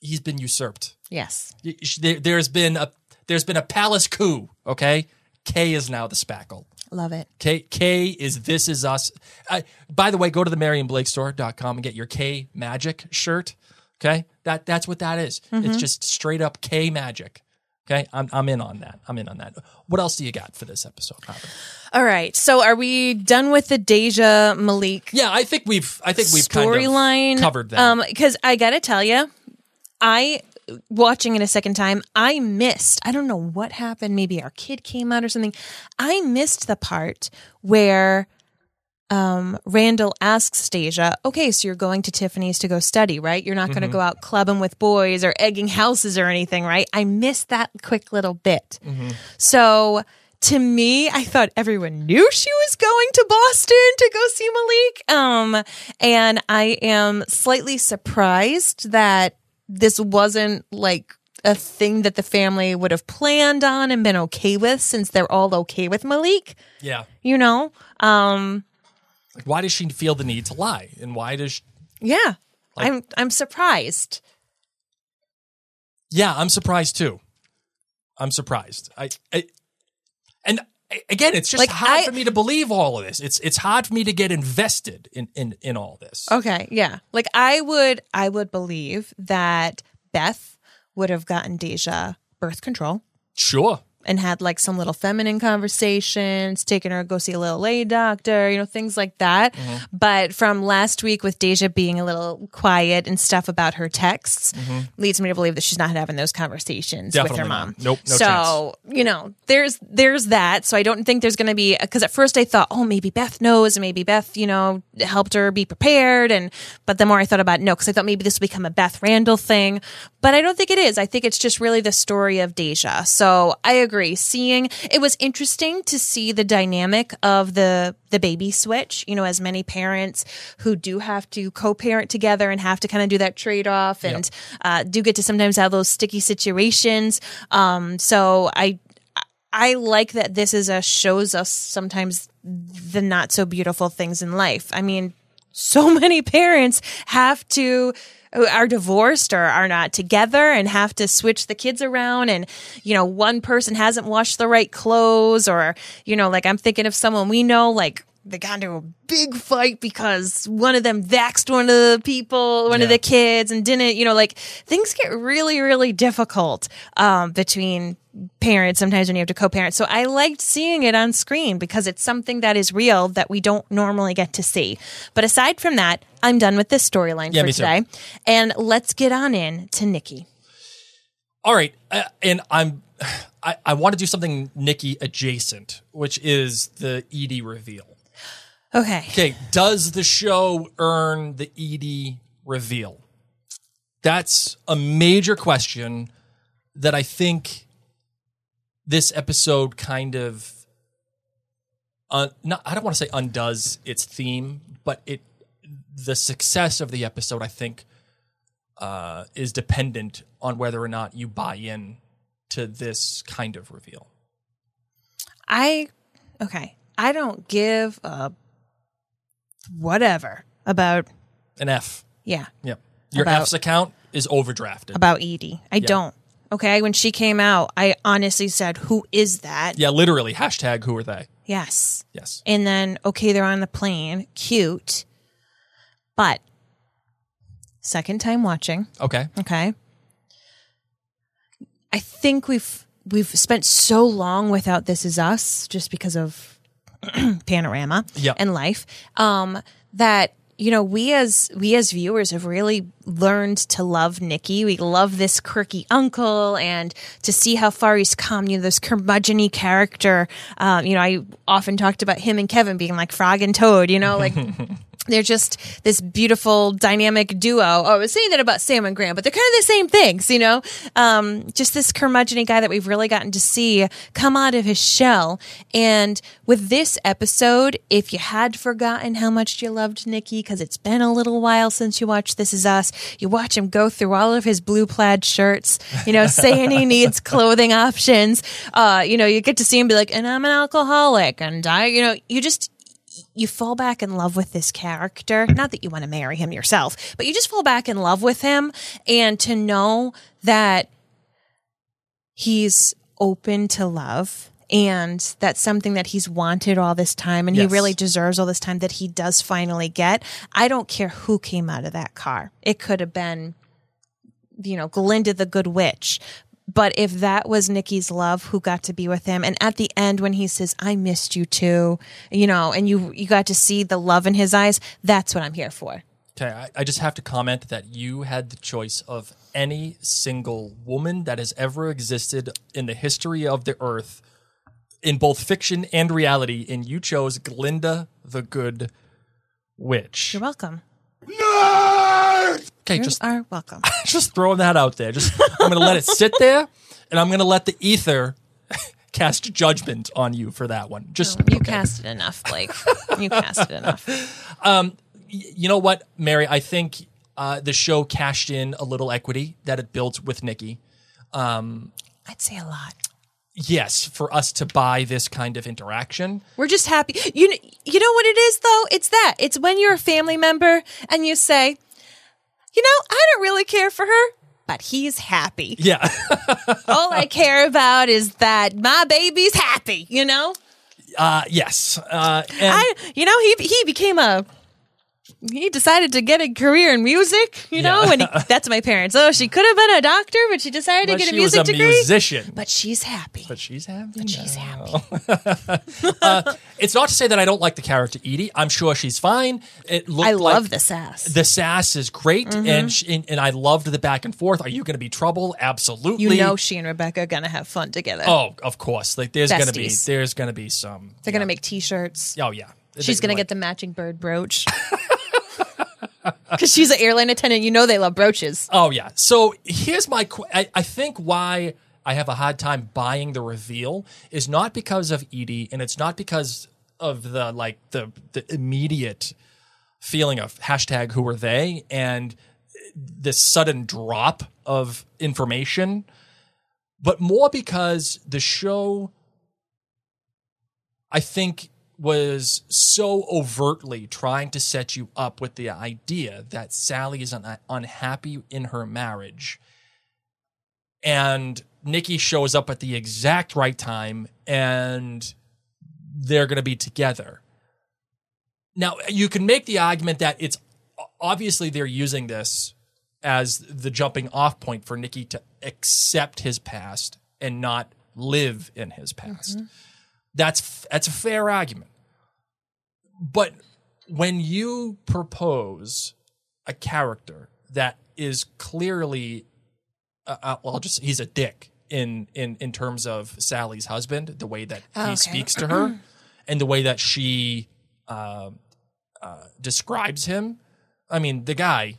He's been usurped. Yes. there, there's been a there's been a palace coup. Okay, Kay is now the spackle. Love it. Kay Kay is this is us. By the way, go to the MarionBlakeStore.com and get your Kay Magic shirt. Okay, that that's what that is. It's just straight up Kay Magic. Okay, I'm I'm in on that. I'm in on that. What else do you got for this episode? Robin? All right. So are we done with the Deja Malik Yeah, I think we've I think we've storyline kind of covered that. Um, because I gotta tell you, I watching it a second time, I missed. I don't know what happened. Maybe our kid came out or something. I missed the part where um, Randall asks Stasia, "Okay, so you're going to Tiffany's to go study, right? You're not going to Mm-hmm. go out clubbing with boys or egging houses or anything, right?" I missed that quick little bit. Mm-hmm. So to me, I thought everyone knew she was going to Boston to go see Malik. Um, and I am slightly surprised that this wasn't like a thing that the family would have planned on and been okay with since they're all okay with Malik, yeah, you know? Um, like why does she feel the need to lie, and why does she, yeah. I'm I'm surprised. Yeah, I'm surprised too. I'm surprised. I, I and again, it's just Like, hard I- for me to believe all of this. It's it's hard for me to get invested in in in all this. Okay, yeah. Like I would I would believe that Beth would have gotten Deja birth control. Sure. And had like some little feminine conversations, taking her to go see a little lay doctor, you know, things like that. Mm-hmm. But from last week with Deja being a little quiet and stuff about her texts leads me to believe that she's not having those conversations with Mm-hmm. Definitely her not. mom. Nope, no so, you know, there's there's that. So I don't think there's gonna be because at first I thought, oh, maybe Beth knows and maybe Beth, you know, helped her be prepared. And but the more I thought about it, no, because I thought maybe this will become a Beth Randall thing. But I don't think it is. I think it's just really the story of Deja. So I agree. Seeing it was interesting to see the dynamic of the the baby switch. You know, as many parents who do have to co-parent together and have to kind of do that trade off, and uh, do get to sometimes have those sticky situations. Um, so I I like that this is a shows us sometimes the not so beautiful things in life. I mean, so <laughs> many parents have to uh, are divorced or are not together and have to switch the kids around and you know one person hasn't washed the right clothes or you know like I'm thinking of someone we know like they got into a big fight because one of them vaxxed one of the people, one of the kids, and didn't, you know, like things get really, really difficult um, between parents sometimes when you have to co-parent. So I liked seeing it on screen because it's something that is real that we don't normally get to see. But aside from that, I'm done with this storyline Yeah, for me too. today. And let's get on in to Nikki. All right, uh, and I'm <sighs> I, I want to do something Nikki adjacent, which is the Edie reveal. Okay. Okay, does the show earn the Edie reveal? That's a major question that I think this episode kind of uh, not I don't want to say undoes its theme, but it the success of the episode I think uh, is dependent on whether or not you buy in to this kind of reveal. I okay. I don't give a whatever about An F. yeah Yep. Your About- F's account is overdrafted. about Edie. I don't. Okay, when she came out, I honestly said, "Who is that?" Yeah, literally. Hashtag who are they? Yes. Yes. And then okay, they're on the plane. Cute. But second time watching, Okay. okay? I think we've we've spent so long without This Is Us just because of <clears throat> panorama Yep. and life um that you know we as we as viewers have really learned to love Nikki. We love this quirky uncle, and to see how far he's come. You know, this curmudgeon character. Um, you know, I often talked about him and Kevin being like Frog and Toad. You know, like <laughs> they're just this beautiful dynamic duo. Oh, I was saying that about Sam and Graham, but they're kind of the same things, you know? Um, just this curmudgeon guy that we've really gotten to see come out of his shell. And with this episode, if you had forgotten how much you loved Nikki, because it's been a little while since you watched This Is Us, you watch him go through all of his blue plaid shirts, you know, saying he needs <laughs> clothing options. Uh, you know, you get to see him be like, and I'm an alcoholic, and I, you know, you just, you fall back in love with this character. Not that you want to marry him yourself, but you just fall back in love with him. And to know that he's open to love and that's something that he's wanted all this time and Yes. he really deserves all this time that he does finally get. I don't care who came out of that car. It could have been, you know, Glinda the Good Witch. But if that was Nikki's love who got to be with him, and at the end when he says, I missed you too, you know, and you you got to see the love in his eyes, that's what I'm here for. Okay, I, I just have to comment that you had the choice of any single woman that has ever existed in the history of the earth, in both fiction and reality, and you chose Glinda the Good Witch. You're welcome. Okay, You just are welcome. <laughs> just throwing that out there. Just I'm going to let it sit there, and I'm going to let the ether <laughs> cast judgment on you for that one. Just You okay. cast it enough, Blake. You cast it enough. <laughs> you know what, Mary? I think uh, the show cashed in a little equity that it built with Nikki. I'd say a lot. Yes, for us to buy this kind of interaction. We're just happy. You you know what it is though? It's that. It's when you're a family member and you say, "You know, I don't really care for her, but he's happy. Yeah, <laughs> All I care about is that my baby's happy." You know? uh, yes, uh, and I you know, he he became a he decided to get a career in music, you know, Yeah. and he, <laughs> that's my parents. Oh, she could have been a doctor, but she decided but to get a she music a degree. musician. But she's happy. But she's happy. But she's now. happy. <laughs> Uh, it's not to say that I don't like the character Edie. I'm sure she's fine. It looked I love like the sass. The sass is great, mm-hmm. and, sh and and I loved the back and forth. Are you going to be trouble? Absolutely. you know she and Rebecca are gonna have fun together. Oh, of course. Like there's going to be there's going to be some. They're gonna make t-shirts. Oh yeah. She's They're gonna get the matching bird brooch. <laughs> <laughs> Because she's an airline attendant, you know they love brooches. Oh yeah. So here's my. qu- I, I think why I have a hard time buying the reveal is not because of Edie, and it's not because of the like the the immediate feeling of hashtag Who are they and this sudden drop of information, but more because the show. I think was so overtly trying to set you up with the idea that Sally is un- unhappy in her marriage. And Nikki shows up at the exact right time and they're going to be together. Now, you can make the argument that it's obviously they're using this as the jumping off point for Nikki to accept his past and not live in his past. Mm-hmm. That's that's a fair argument. But when you propose a character that is clearly uh, uh, well, I'll just he's a dick in in in terms of Sally's husband, the way that he Okay. speaks to her, <clears throat> and the way that she uh, uh, describes him. I mean, the guy.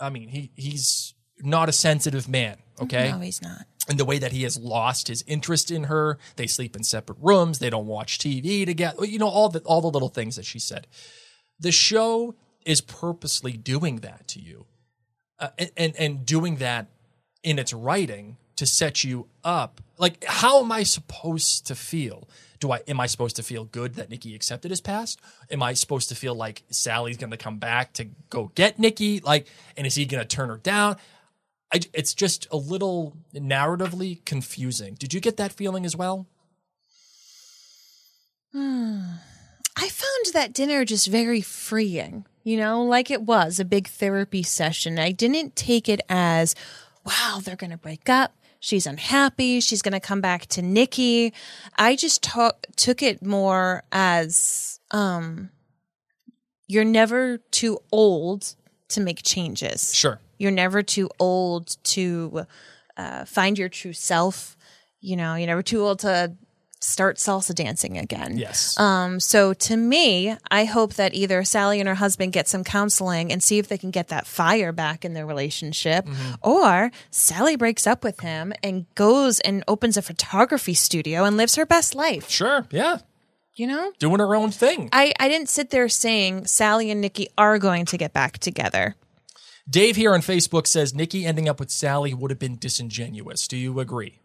I mean, he he's not a sensitive man. Okay, No, he's not. And the way that he has lost his interest in her. They sleep in separate rooms. They don't watch TV together. You know all the all the little things that she said. The show is purposely doing that to you, uh, and, and doing that in its writing to set you up. Like, how am I supposed to feel? Do I am I supposed to feel good that Nikki accepted his past? Am I supposed to feel like Sally's going to come back to go get Nikki? Like, and is he going to turn her down? I, it's just a little narratively confusing. Did you get that feeling as well? I found that dinner just very freeing, you know, like it was a big therapy session. I didn't take it as, wow, they're going to break up. She's unhappy. She's going to come back to Nikki. I just to- took it more as, um, you're never too old to make changes. Sure. You're never too old to uh, find your true self. You know, you're never too old to start salsa dancing again. Yes. Um, so to me, I hope that either Sally and her husband get some counseling and see if they can get that fire back in their relationship, or Sally breaks up with him and goes and opens a photography studio and lives her best life. Sure. Yeah. You know? Doing her own thing. I, I didn't sit there saying Sally and Nikki are going to get back together. Dave here on Facebook says Nikki ending up with Sally would have been disingenuous. Do you agree?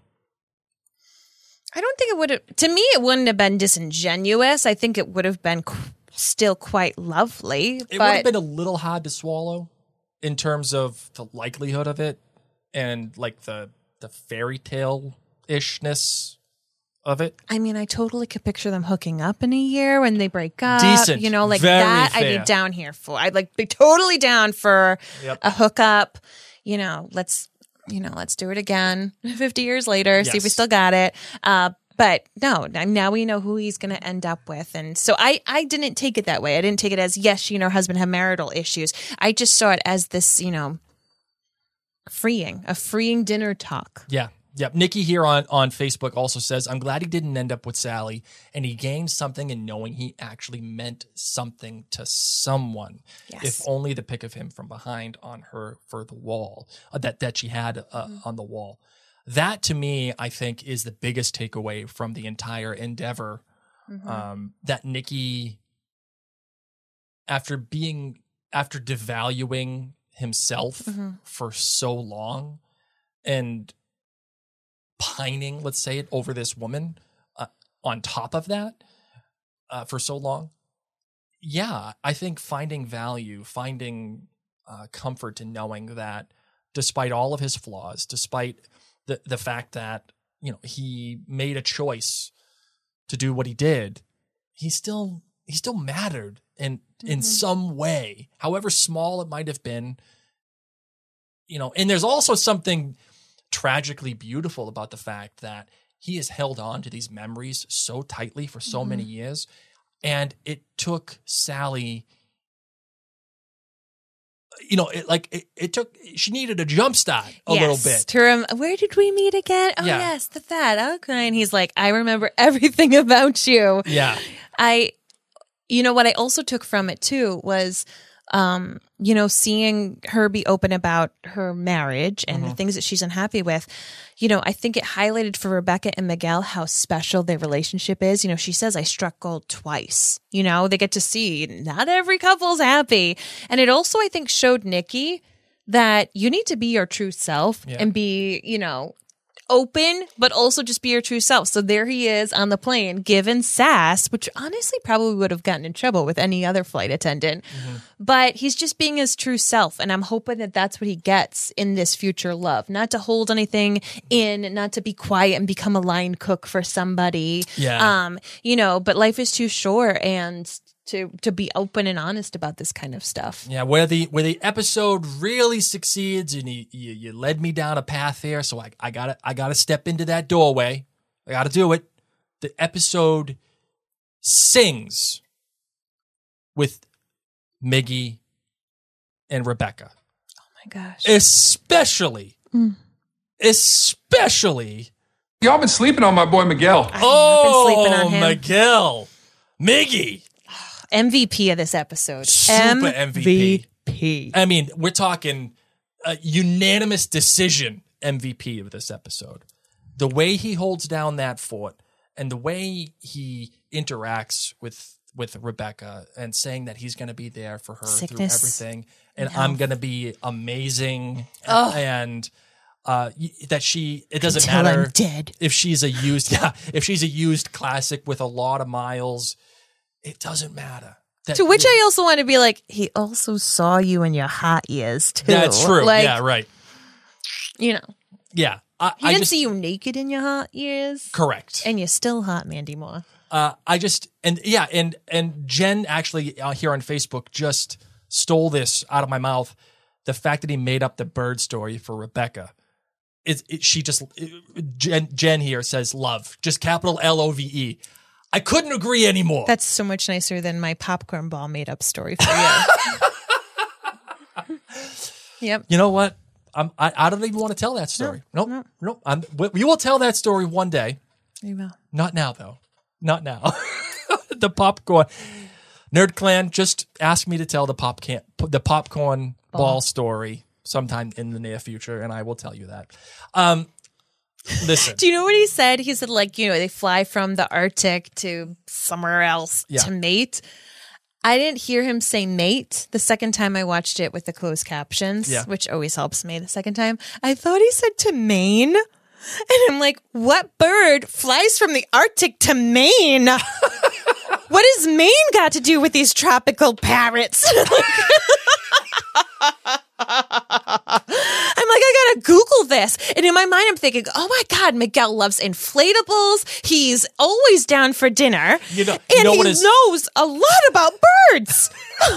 I don't think it would have. To me, it wouldn't have been disingenuous. I think it would have been qu- still quite lovely. It would have been a little hard to swallow in terms of the likelihood of it and like the the fairy tale ishness of it. I mean, I totally could picture them hooking up in a year when they break up. Decent. you know, like Very that. I'd be down here for. I'd like be totally down for Yep. a hookup. You know, let's you know, let's do it again. <laughs> Fifty years later, see if we still got it. Uh, but no, now we know who he's going to end up with, and so I I didn't take it that way. I didn't take it as yes, she and her husband have marital issues. I just saw it as this, you know, freeing, a freeing dinner talk. Yeah. Yep. Nikki here on, on Facebook also says, I'm glad he didn't end up with Sally and he gained something in knowing he actually meant something to someone. Yes. If only the pic of him from behind on her for the wall uh, that, that she had uh, on the wall. That to me, I think, is the biggest takeaway from the entire endeavor. Um, that Nikki, after being, after devaluing himself for so long and pining, let's say it, over this woman uh, on top of that uh, for so long. Yeah, I think finding value, finding uh, comfort in knowing that despite all of his flaws, despite the, the fact that, you know, he made a choice to do what he did, he still he still mattered in in some way, however small it might have been. You know, and there's also something tragically beautiful about the fact that he has held on to these memories so tightly for so many mm-hmm. years. And it took Sally, you know, it, like it, it took, she needed a jump start a little bit. To where did we meet again? Oh Yeah. yes, the fat. Oh, okay, and he's like, I remember everything <laughs> about you. Yeah. I, you know, what I also took from it too was, um, you know, seeing her be open about her marriage and Mm-hmm. the things that she's unhappy with. You know, I think it highlighted for Rebecca and Miguel how special their relationship is. You know, she says, I struck gold twice. You know, they get to see not every couple's happy. And it also, I think, showed Nikki that you need to be your true self Yeah. and be, you know, open, but also just be your true self. So there he is on the plane, given sass, which honestly probably would have gotten in trouble with any other flight attendant. But he's just being his true self. And I'm hoping that that's what he gets in this future love. Not to hold anything in, not to be quiet and become a line cook for somebody. Yeah. Um, you know, but life is too short and to to be open and honest about this kind of stuff. Yeah, where the where the episode really succeeds, and you you, you led me down a path there, so I I gotta I gotta step into that doorway. I gotta do it. The episode sings with Miggy and Rebecca, Oh my gosh. especially, mm. especially. Y'all been sleeping on my boy Miguel. Oh, sleeping on oh, him. Miguel, Miggy, MVP of this episode. Super MVP. MVP. I mean, we're talking a unanimous decision MVP of this episode. The way he holds down that fort and the way he interacts with with Rebecca and saying that he's going to be there for her Sickness through everything and and I'm going to be amazing Oh. and uh, that she it doesn't Until matter if she's a used <laughs> yeah if she's a used classic with a lot of miles it doesn't matter That- To which I also want to be like, he also saw you in your hot years too. that's true Like, yeah right You know, yeah I, he I didn't just see you naked in your hot years, correct and you're still hot, Mandy Moore. uh, I just and yeah, and and Jen actually uh, here on Facebook just stole this out of my mouth. The fact that he made up the bird story for Rebecca, is it, she just it- Jen Jen here says love, just capital L O V E. I couldn't agree anymore. That's so much nicer than my popcorn ball made up story for you. <laughs> yep. you know what? I'm, I I don't even want to tell that story. nope, no. nope. I'm, we we will tell that story one day. You will. Not now, though. Not now. <laughs> the popcorn nerd clan just asked me to tell the pop can the popcorn ball. story sometime in the near future, and I will tell you that. Um, listen, Do you know what he said? He said, like, you know, they fly from the Arctic to somewhere else Yeah. to mate. I didn't hear him say mate the second time I watched it with the closed captions, Yeah. which always helps me the second time. I thought he said to Maine. <laughs> And I'm like, what bird flies from the Arctic to Maine? <laughs> what has Maine got to do with these tropical parrots? <laughs> I'm like, I gotta Google this. And in my mind, I'm thinking, oh my God, Miguel loves inflatables. He's always down for dinner. You know- and you know he is- knows a lot about birds. <laughs>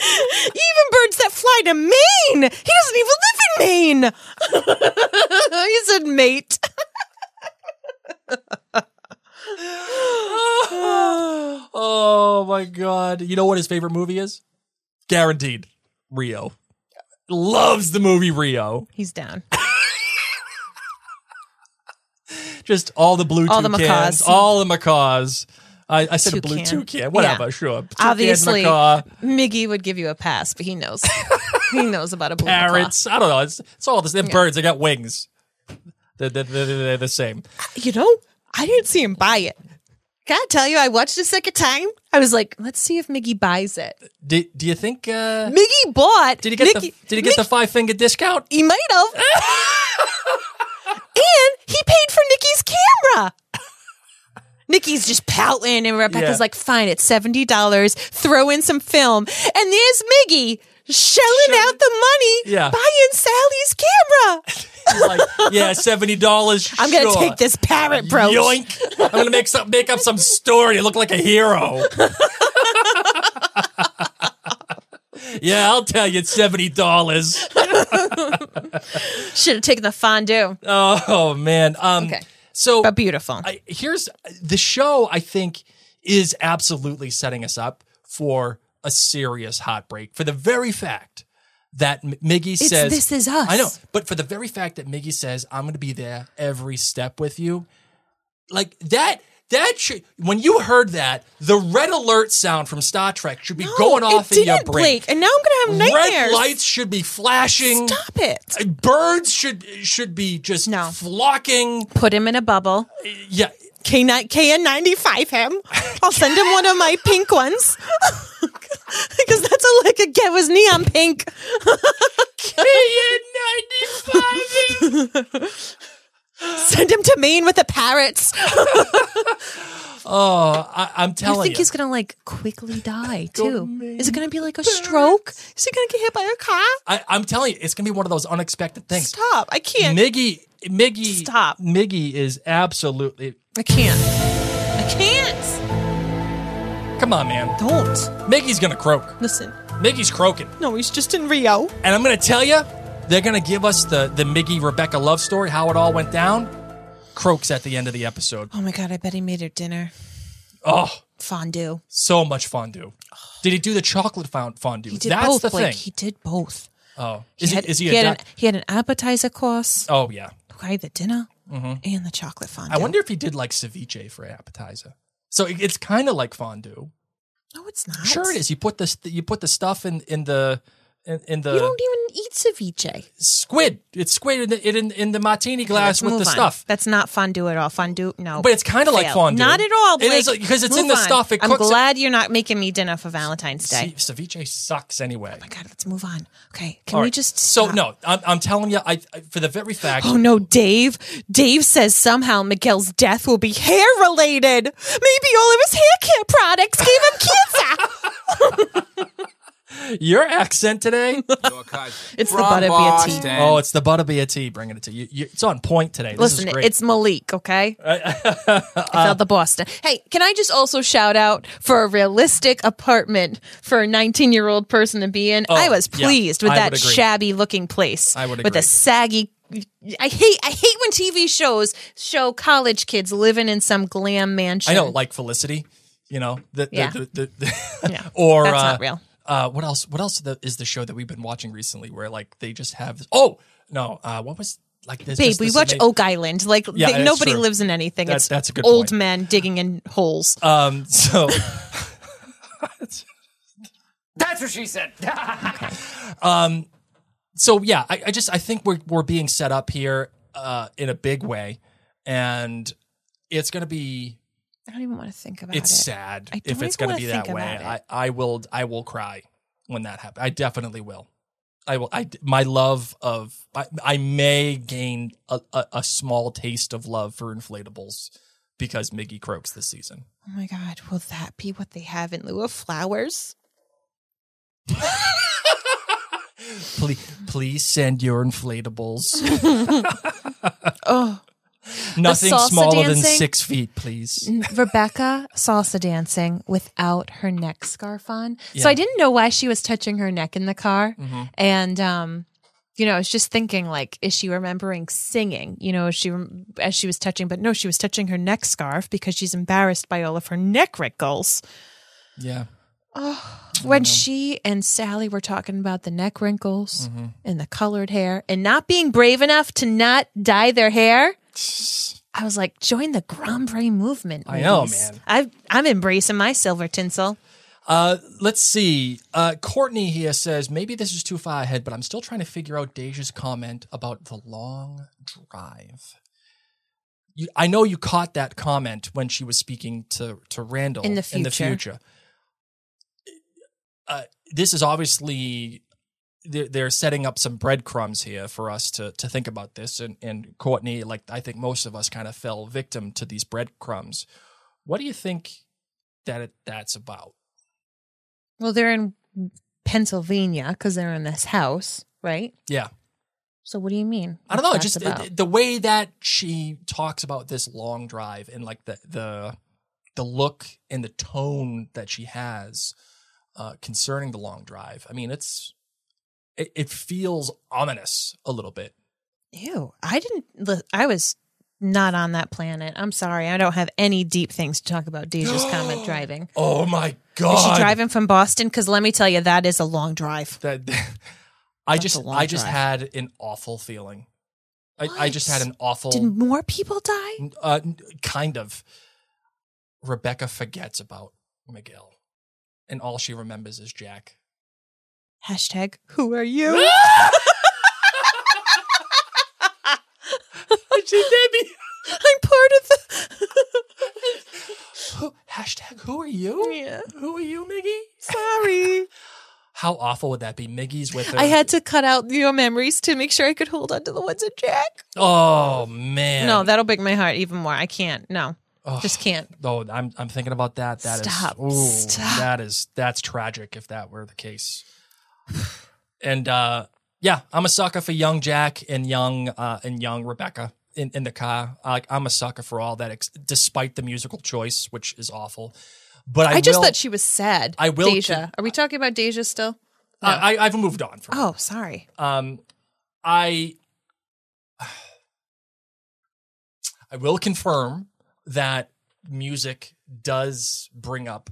even birds that fly to Maine. He doesn't even live in Maine. <laughs> he said mate. <laughs> oh my god! You know what his favorite movie is? Guaranteed, Rio. Loves the movie Rio. He's down. <laughs> Just all the blue All the macaws. all the macaws. I, I said a blue Toucan. toucan, whatever, Yeah. sure. Toucan, Obviously, macaw, Miggy would give you a pass, but he knows. <laughs> he knows about a blue macaw. parrots. I don't know. It's, it's all the same. Birds. They got wings. They're, they're, they're, they're the same. You know, I didn't see him buy it. Can I tell you, I watched the second time. I was like, let's see if Miggy buys it. Do, do you think? Uh, Miggy bought. did he get Mickey, the Did he get the five finger discount? He might have. <laughs> and he paid for Nikki's camera. Nikki's just pouting, and Rebecca's Yeah. like, fine, it's $70. Throw in some film. And there's Miggy shelling out the money Yeah. buying Sally's camera. <laughs> like, yeah, seventy dollars. I'm going to take this parrot brooch. Yoink! I'm gonna make some make up some story. Look like a hero. <laughs> yeah, I'll tell you, it's seventy dollars. <laughs> Should have taken the fondue. Oh man. Um. Okay. So But beautiful. I, here's the show. I think is absolutely setting us up for a serious heartbreak for the very fact that M- Miggy It's says, This Is Us. I know, but for the very fact that Miggy says, "I'm going to be there every step with you," like that. That should when you heard that, the red alert sound from Star Trek should be going off in your brain. Blake, and now I'm going to have nightmares. Red lights should be flashing. Stop it. Uh, birds should should be just No. flocking. Put him in a bubble. Uh, yeah, K KN95 him. I'll send him one of my pink ones. <laughs> because that's all I could get was neon pink. <laughs> <laughs> Send him to Maine with the parrots. <laughs> Oh, I, I'm telling You think you. he's gonna like quickly die too? Maine Is it gonna be like a stroke? Is he gonna get hit by a car? I, I'm telling you, it's gonna be one of those unexpected things. Stop! I can't. Miggy, Miggy, Stop. Miggy is absolutely. I can't. I can't. Come on, man. Don't. Miggy's gonna croak. Listen. Miggy's croaking. No, he's just in Rio. And I'm gonna tell you, they're gonna give us the the Miggy Rebecca love story, how it all went down. Croaks at the end of the episode. Oh my god, I bet he made her dinner. Oh, Fondue. so much fondue. Did he do the chocolate fond- fondue? He did That's both. the thing. He did both. oh, is he? had, is he? he, a had an, he had an appetizer course, oh yeah. okay, the dinner, mm-hmm. and the chocolate fondue. I wonder if he did like ceviche for appetizer. So it- it's kind of like fondue. No, it's not. Sure, it is. You put the you put the stuff in in the in, in the You don't even eat ceviche. squid. It's squid in the in, in the martini glass with the on. stuff. That's not fondue at all. Fondue, no. But it's kinda like fondue. Not at all, Blake. is, like- because it's in the on. stuff. It I'm cooks it- glad you're not making me dinner for Valentine's Day. Ce- ceviche sucks anyway. Oh my God, let's move on. Okay, can All we right. just so no? I'm, I'm telling you, I, I for the very fact. Oh no, Dave. Dave says somehow Miguel's death will be hair related. Maybe all of his hair care products gave him cancer. <laughs> <laughs> Your accent today. Your cousin. <laughs> It's the From Butterbeer tea. Boston. oh, it's the butterbeer tea. Bringing it to you. you it's on point today. This Listen, is great. it's Malik, okay? <laughs> I felt the Boston. Hey, can I just also shout out for a realistic apartment for a 19 year old person to be in? I was yeah, pleased with I that shabby looking place. I would With a saggy. I hate I hate when TV shows show college kids living in some glam mansion. I know, like Felicity. You know, the, the, Yeah. the, the, the- <laughs> Yeah, or that's uh, not real. Uh, what else? What else is the show that we've been watching recently where like they just have? Oh no, uh, what was like this? Babe, we watch Oak Island. Like Yeah, they- nobody true. lives in anything. That- it's that's a good old point. men digging in holes. Um, so <laughs> That's what she said. <laughs> um, so yeah, I, I just I think we're we're being set up here uh, in a big way, and it's gonna be I don't even want to think about it's it. It's sad if it's gonna be that way. I. I will I will cry when that happens. I definitely will. I will. I my love of I, I may gain a, a, a small taste of love for inflatables because Miggy croaks this season. Oh my god, will that be what they have in lieu of flowers? <laughs> Please, please send your inflatables. <laughs> Oh, Nothing smaller than six feet, please. Rebecca salsa dancing without her neck scarf on. So Yeah. Mm-hmm. I didn't know why she was touching her neck in the car. And um you know, I was just thinking like is she remembering singing? You know, as she as she was touching but no, she was touching her neck scarf because she's embarrassed by all of her neck wrinkles. Yeah. Oh, When she and Sally were talking about the neck wrinkles Mm-hmm. and the colored hair and not being brave enough to not dye their hair, I was like, join the Grand Prix movement. I know, ladies. man. I've, I'm embracing my silver tinsel. Uh, let's see. Uh, Courtney here says maybe this is too far ahead, but I'm still trying to figure out Deja's comment about the long drive. You, I know you caught that comment when she was speaking to to Randall In the In the future. future. Uh, this is obviously they're, they're setting up some breadcrumbs here for us to to think about this, and and Courtney, like I think most of us, kind of fell victim to these breadcrumbs. What do you think that it, that's about? Well, they're in Pennsylvania because they're in this house, right? Yeah. So what do you mean? I don't know. Just the, the way that she talks about this long drive and like the the the look and the tone that she has uh, concerning the long drive. I mean, it's it, it feels ominous a little bit. Ew, I didn't. I was not on that planet. I'm sorry. I don't have any deep things to talk about. Deja's <gasps> comment driving. Oh my god! Is she driving from Boston? Because let me tell you, that is a long drive. That <laughs> I That's just I just drive. had an awful feeling. I, I just had an awful. Did more people die? uh, kind of. Rebecca forgets about Miguel, and all she remembers is Jack. Hashtag Who are you? she did me. I'm part of the. <laughs> Hashtag who are you? Yeah. Who are you, Miggy? Sorry. <laughs> How awful would that be? Miggy's with her. I had to cut out your memories to make sure I could hold on to the ones of Jack. Oh man. No, that'll break my heart even more. I can't. No, Oh, just can't. Oh, I'm I'm thinking about that. That is Stop. ooh, Stop. that is that's tragic if that were the case. And uh yeah, I'm a sucker for young Jack and young uh and young Rebecca. in, in the car. Like I'm a sucker for all that, ex- despite the musical choice, which is awful. But I, I, just will- thought she was sad. I will Deja. Are we talking about Deja still? I, I, I've moved on from. Oh, sorry. Um, I I will confirm that music does bring up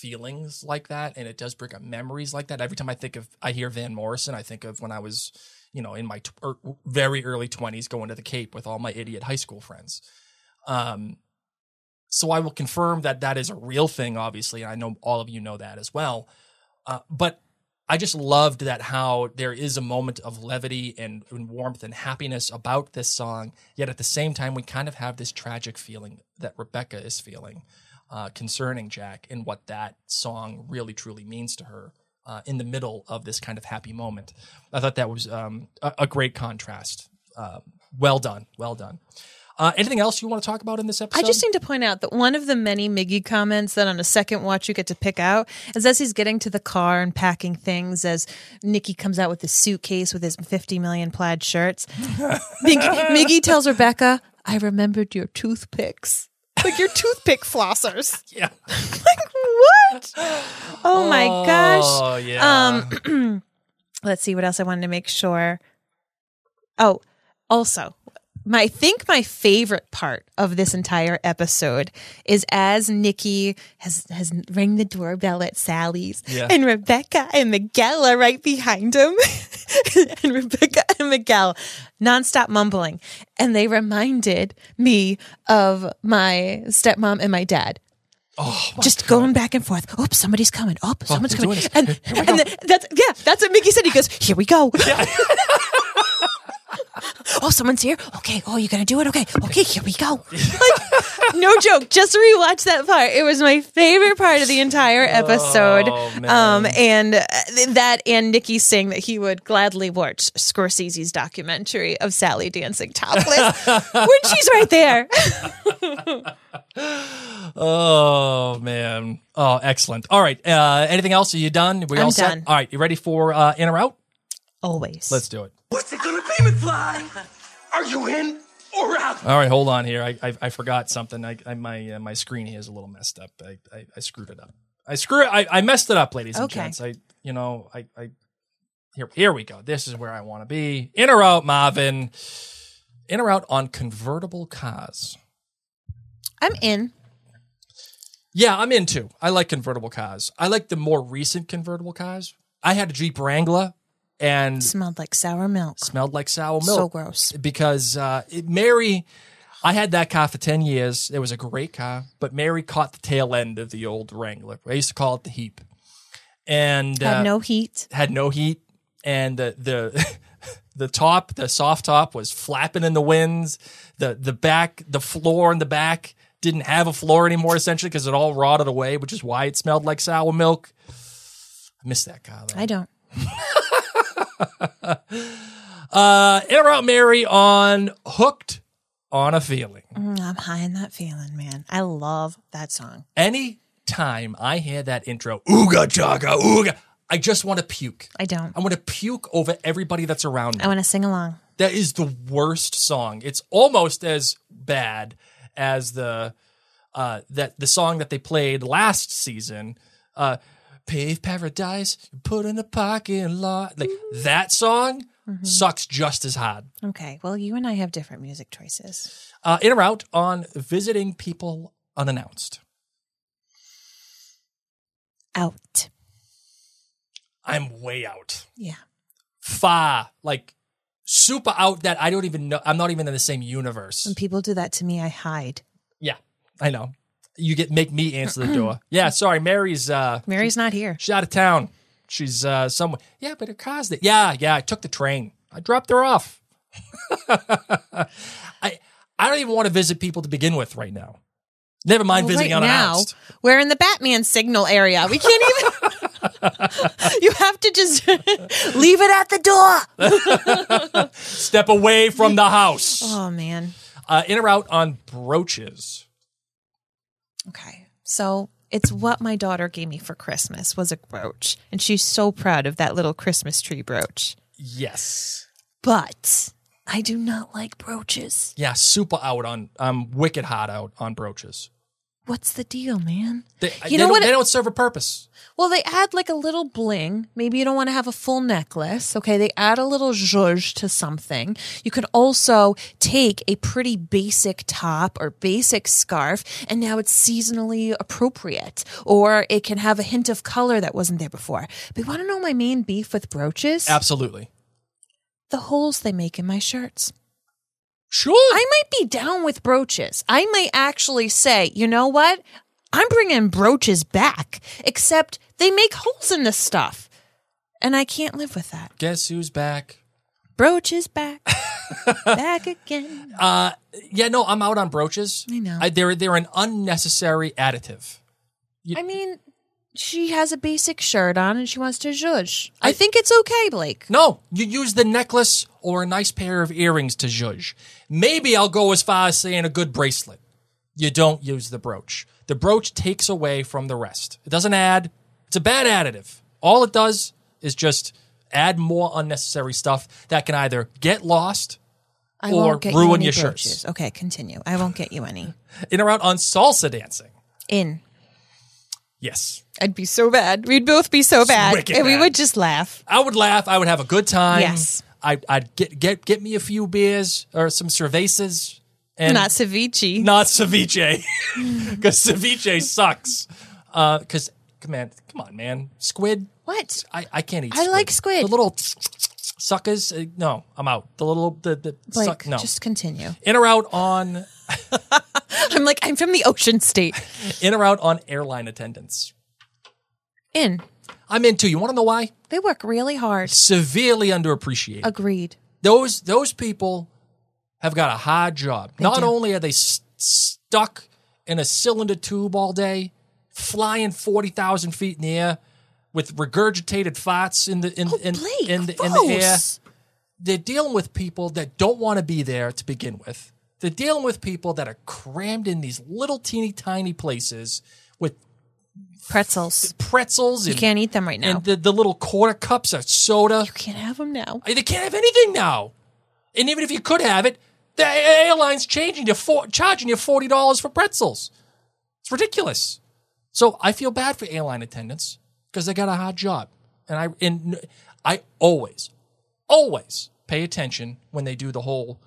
feelings like that, and it does bring up memories like that. Every time I think of, I hear Van Morrison, I think of when I was, you know, in my er, very early twenties, going to the Cape with all my idiot high school friends. Um, so I will confirm that that is a real thing, obviously. and I know all of you know that as well. Uh, but I just loved that how there is a moment of levity and, and warmth and happiness about this song. Yet at the same time, we kind of have this tragic feeling that Rebecca is feeling uh, concerning Jack and what that song really truly means to her uh, in the middle of this kind of happy moment. I thought that was um, a, a great contrast. Uh, well done. Well done. Uh, anything else you want to talk about in this episode? I just need to point out that one of the many Miggy comments that on a second watch you get to pick out is as he's getting to the car and packing things, as Nikki comes out with his suitcase with his 50 million plaid shirts. <laughs> Mig- Miggy tells Rebecca, I remembered your toothpicks. Like your toothpick flossers. <laughs> yeah. <laughs> like, what? Oh my gosh. Oh yeah. Um, <clears throat> let's see what else I wanted to make sure. Oh, also, my I think my favorite part of this entire episode is as Nicky has has rang the doorbell at Sally's, Yeah. and Rebecca and Miguel are right behind him, <laughs> and Rebecca and Miguel nonstop mumbling, and they reminded me of my stepmom and my dad oh, just going back and forth. Oops, somebody's coming. Oh, oh, someone's they're coming. And, and the- that's yeah, that's what Mickey said. He goes, "Here we go." <laughs> <laughs> oh, someone's here. Okay. Oh, you gonna do it? Okay. Okay. Here we go. <laughs> Like, no joke. Just rewatch that part. It was my favorite part of the entire episode. Oh, um, and uh, that and Nicky saying that he would gladly watch Scorsese's documentary of Sally dancing topless <laughs> when she's right there. Oh man. Oh, excellent. All right. Uh, anything else? Are you done? We I'm all set? done. All right. You ready for uh, in or out? Always. Let's do it. What's it gonna be, McFly? Are you in or out? All right. Hold on here. I I, I forgot something. I, I my uh, my screen here is a little messed up. I, I, I screwed it up. I screw. I, I messed it up, ladies and Okay. gents. I you know I I here here we go. This is where I want to be. In or out, Marvin. In or out on convertible cars. I'm in. Yeah, I'm into. I like convertible cars. I like the more recent convertible cars. I had a Jeep Wrangler and Smelled like sour milk. smelled like sour milk. So gross. Because uh, it, Mary, I had that car for 10 years. It was a great car, but Mary caught the tail end of the old Wrangler. I used to call it the Heap. And uh, Had no heat. had no heat. And the, the, <laughs> the top, the soft top was flapping in the winds. The, the back, the floor in the back didn't have a floor anymore essentially because it all rotted away, which is why it smelled like sour milk. I miss that car though. I don't. <laughs> <laughs> Uh, in or out, Mary on Hooked on a Feeling. Mm, I'm high in that feeling, man. I love that song. Any time I hear that intro, ooga chaka, ooga, I just want to puke. I don't. I want to puke over everybody that's around me. I want to sing along. that is the worst song. It's almost as bad as the uh, that the song that they played last season. Uh, Pave Paradise, put in a parking lot. Like that song sucks just as hard. Okay. Well, you and I have different music choices. Uh, in or out on visiting people unannounced. Out. I'm way out. Yeah. Far, like super out that I don't even know. I'm not even in the same universe. When people do that to me, I hide. Yeah, I know. You get make me answer the door. <clears throat> Yeah, sorry, Mary's uh Mary's not here. she's out of town. She's uh somewhere. Yeah, but her car's there. Yeah, yeah, I took the train. I dropped her off. <laughs> I I don't even want to visit people to begin with right now. Never mind Well, visiting right now, unannounced. we're in the Batman signal area. We can't even. <laughs> you have to just <laughs> leave it at the door. Step away from the house. Oh man. Uh, in or out on brooches. Okay. So it's what my daughter gave me for Christmas was a brooch, and she's so proud of that little Christmas tree brooch. Yes. But I do not like brooches. Yeah, super out on. I'm wicked hot out on brooches. What's the deal, man? They, You they know don't, what- They don't serve a purpose. Well, they add like a little bling. Maybe you don't want to have a full necklace. Okay. They add a little zhuzh to something. You can also take a pretty basic top or basic scarf and now it's seasonally appropriate. Or it can have a hint of color that wasn't there before. But you want to know my main beef with brooches? Absolutely. the holes they make in my shirts. Sure. I might be down with brooches. I might actually say, you know what? I'm bringing brooches back, except they make holes in this stuff. And I can't live with that. Guess who's back? Brooches back. <laughs> back again. Uh, yeah, no, I'm out on brooches. I know. they're they're an unnecessary additive. I mean, she has a basic shirt on and she wants to zhuzh. I, think it's okay, Blake. No, you use the necklace or a nice pair of earrings to zhuzh. Maybe I'll go as far as saying a good bracelet. You don't use the brooch. The brooch takes away from the rest. It doesn't add. It's a bad additive. All it does is just add more unnecessary stuff that can either get lost I Or ruin you your brooches. shirts. Okay, continue. I won't get you any. <laughs> in or out on salsa dancing. In. Yes. I'd be so bad. We'd both be so bad. And we would just laugh. I would laugh. I would have a good time. Yes. I, I'd get get get me a few beers or some cervezas. And Not ceviche. not ceviche, <laughs> because ceviche sucks. Because come on, come on, man, squid. What? I, I can't eat. I like squid. The little suckers. uh, No, I'm out. The little the the Blake, suck. No, just continue. in or out on <laughs> <laughs> I'm like, I'm from the ocean state. <laughs> in or out on airline attendants. In. I'm into. You want to know why? They work really hard. Severely underappreciated. Agreed. those those people have got a hard job. Not do. only are they s- stuck in a cylinder tube all day, flying forty thousand feet in the air with regurgitated farts in the in Oh, in, Blake, in, the, in the air. They're dealing with people that don't want to be there to begin with. They're dealing with people that are crammed in these little teeny tiny places with Pretzels. pretzels You can't eat them right now. and the, the little quarter cups of soda. you can't have them now. They can't have anything now. And even if you could have it, the airline's changing you for charging you forty dollars for pretzels. It's ridiculous. So I feel bad for airline attendants because they got a hard job, and I and I always, always pay attention when they do the whole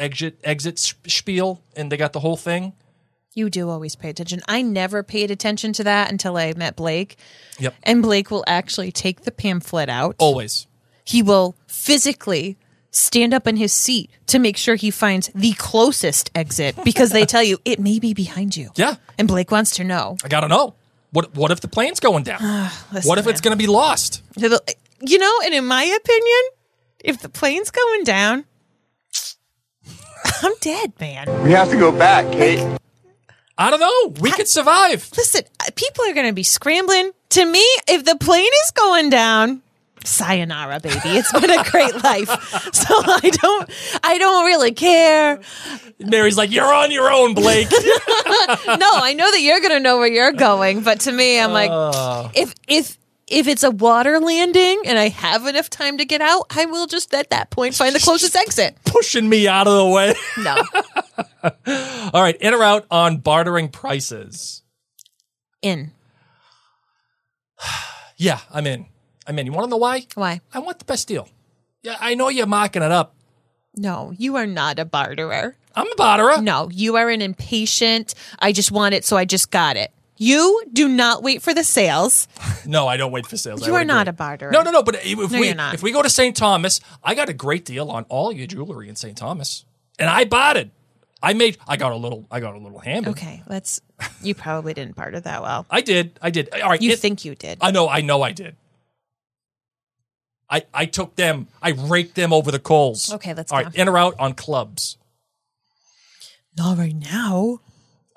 exit exit spiel, and they got the whole thing. You do always pay attention. I never paid attention to that until I met Blake. Yep, And Blake will actually take the pamphlet out. always. He will physically stand up in his seat to make sure he finds the closest exit because they tell you it may be behind you. Yeah, And Blake wants to know. I gotta know what what if the plane's going down? Ah, listen, what if it's going to be lost? You know, and in my opinion, if the plane's going down, <laughs> I'm dead, man. We have to go back, Kate. I don't know. We could survive. Listen, uh, people are going to be scrambling. To me, if the plane is going down, sayonara, baby. It's been a great <laughs> life. So I don't, I don't really care. Mary's like, "You're on your own, Blake." <laughs> No, I know that you're going to know where you're going, but to me, I'm like, if if if it's a water landing and I have enough time to get out, I will just at that point find the closest exit. pushing me out of the way. <laughs> No, All right, in or out on bartering prices. in. <sighs> Yeah, I'm in. I'm in. You want to know why? Why? I want the best deal. Yeah, I know you're mocking it up. No, you are not a barterer. I'm a barterer. No, you are an impatient. I just want it, so I just got it. You do not wait for the sales. <laughs> No, I don't wait for sales. You are not agree. a barterer. No, no, no. But if No, we not. if we go to St. Thomas, I got a great deal on all your jewelry in St. Thomas, and I bought it. I made. I got a little. I got a little hand. Okay, let's. You probably didn't barter that well. I did. I did. All right. You it- think you did? I know. I know. I did. I I took them. I raked them over the coals. Okay, let's All go. right. In or out on clubs. Not right now.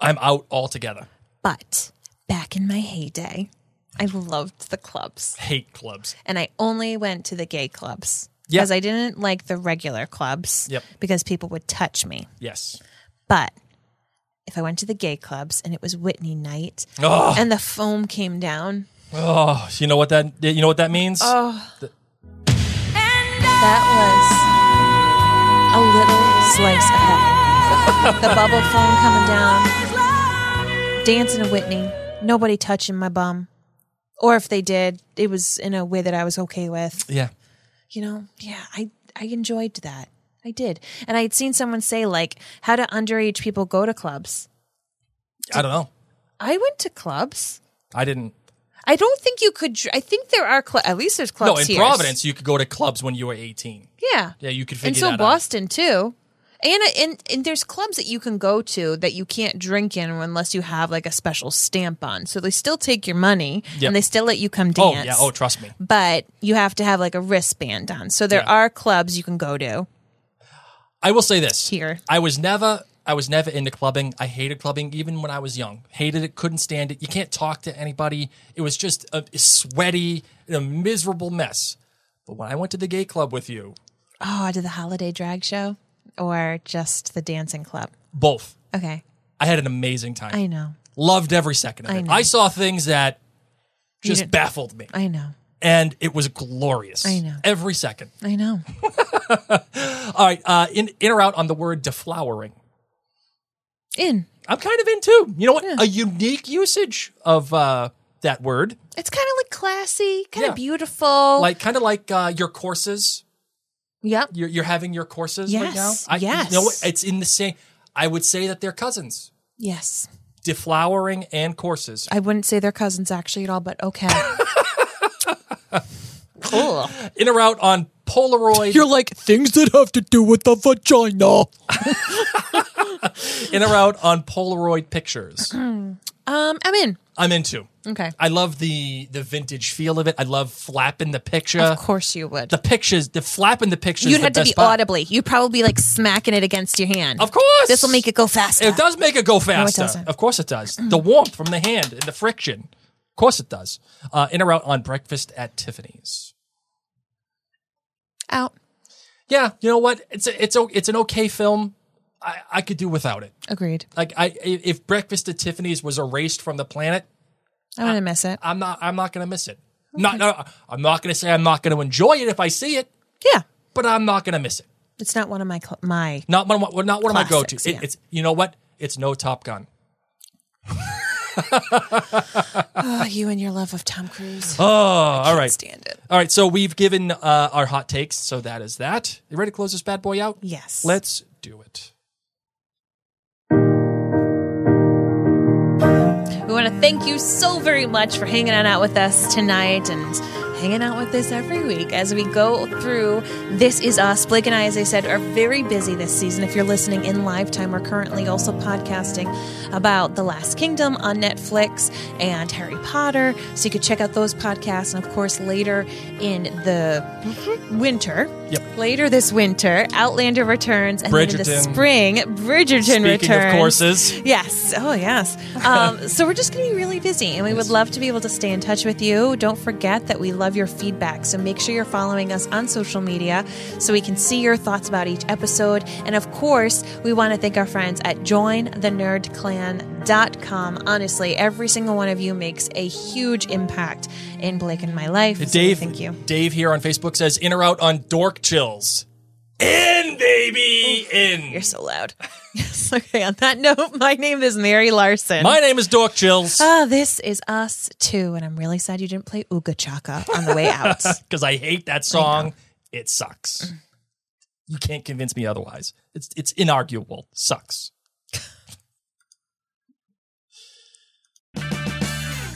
I'm out altogether. But back in my heyday, I loved the clubs, Hate clubs. and I only went to the gay clubs Yeah. because I didn't like the regular clubs. Yep. Because people would touch me. Yes. But if I went to the gay clubs and it was Whitney night Oh, and the foam came down, oh, you know what that you know what that means? Oh. that was a little slice of heaven. <laughs> the bubble phone coming down, dancing to Whitney, nobody touching my bum. Or if they did, it was in a way that I was okay with. Yeah. You know, yeah, I, I enjoyed that. I did. And I had seen someone say, like, how do underage people go to clubs? I don't know. I went to clubs. I didn't. I don't think you could. I think there are cl- at least there's clubs no, in here. Providence, you could go to clubs when you were 18. Yeah, Yeah, you could and figure so that out. Boston too. And, and and there's clubs that you can go to that you can't drink in unless you have like a special stamp on. So they still take your money Yep. and they still let you come Oh, dance. yeah. Oh, trust me. but you have to have like a wristband on. So there Yeah. are clubs you can go to. I will say this. Here. I was never I was never into clubbing. I hated clubbing even when I was young. Hated it, couldn't stand it. You can't talk to anybody. It was just a, sweaty, a miserable mess. But when I went to the gay club with you, Oh, I did the holiday drag show or just the dancing club. both, Okay, I had an amazing time. I know, Loved every second of I it. know. I saw things that just baffled me. I know, and it was glorious. I know. Every second. I know. <laughs> All right, uh, in, in or out on the word deflowering. In I'm kind of in too. You know what? A unique usage of uh, that word. it's kind of like classy, kind of Yeah. beautiful. like kind of like uh, your courses. Yep. You're, you're having your courses right now. Yes, I, yes. You know what? It's in the same. I would say that they're cousins. Yes. Deflowering and courses. I wouldn't say they're cousins actually at all, but okay. <laughs> cool. In or out on Polaroid. You're like things that have to do with the vagina. <laughs> in or out on Polaroid pictures. <clears throat> Um, I'm in. I'm into. Okay. I love the the vintage feel of it. I love flapping the picture. Of course you would. The pictures, the flapping the pictures. You'd have to be part. audibly. You'd probably be like smacking it against your hand. Of course, This will make it go faster. It does make it go faster. doesn't. Of course it does. The warmth from the hand and the friction. Of course it does. Uh, in or out on breakfast at Tiffany's. Out. Yeah, you know what? It's a, it's a, it's an okay film. I, I could do without it. Agreed. Like I, if Breakfast at Tiffany's was erased from the planet, I wouldn't miss it. I'm not I'm not gonna miss it. Not no, I'm not gonna say I'm not gonna enjoy it if I see it, Yeah. but I'm not gonna miss it. It's not one of my cl- my. Not one of my, not one of my go to. yeah. It's you know what? It's no Top Gun. Oh, <laughs> you and your love of Tom Cruise. Oh, all right. Stand it. All right, so we've given uh, our hot takes, so that is that. You ready to close this bad boy out? Yes. Let's do it. Want to thank you so very much for hanging out with us tonight and hanging out with us every week as we go through This Is Us. Blake and I, as I said, are very busy this season. If you're listening in live time, we're currently also podcasting about The Last Kingdom on Netflix and Harry Potter. So you could check out those podcasts. And of course, later in the winter, Yep. later this winter, Outlander returns. And then in the Bridgerton. spring, Bridgerton Speaking returns. of courses, Yes. Oh, yes. <laughs> Um, so we're just going to be really busy, and we would love to be able to stay in touch with you. Don't forget that we love your feedback. So make sure you're following us on social media so we can see your thoughts about each episode. And of course, we want to thank our friends at jointhenerdclan.com. Honestly, every single one of you makes a huge impact in Blake and my life. So Dave. thank you. Dave here on Facebook says in or out on Dork Chills. In baby, in. You're so loud. yes. <laughs> Okay. On that note, my name is Mary Larson. My name is Dork Chills Ah, this is us too, and I'm really sad you didn't play Ooga Chaka on the way out. <laughs> because I hate that song. It sucks. You can't convince me otherwise. It's it's inarguable. Sucks.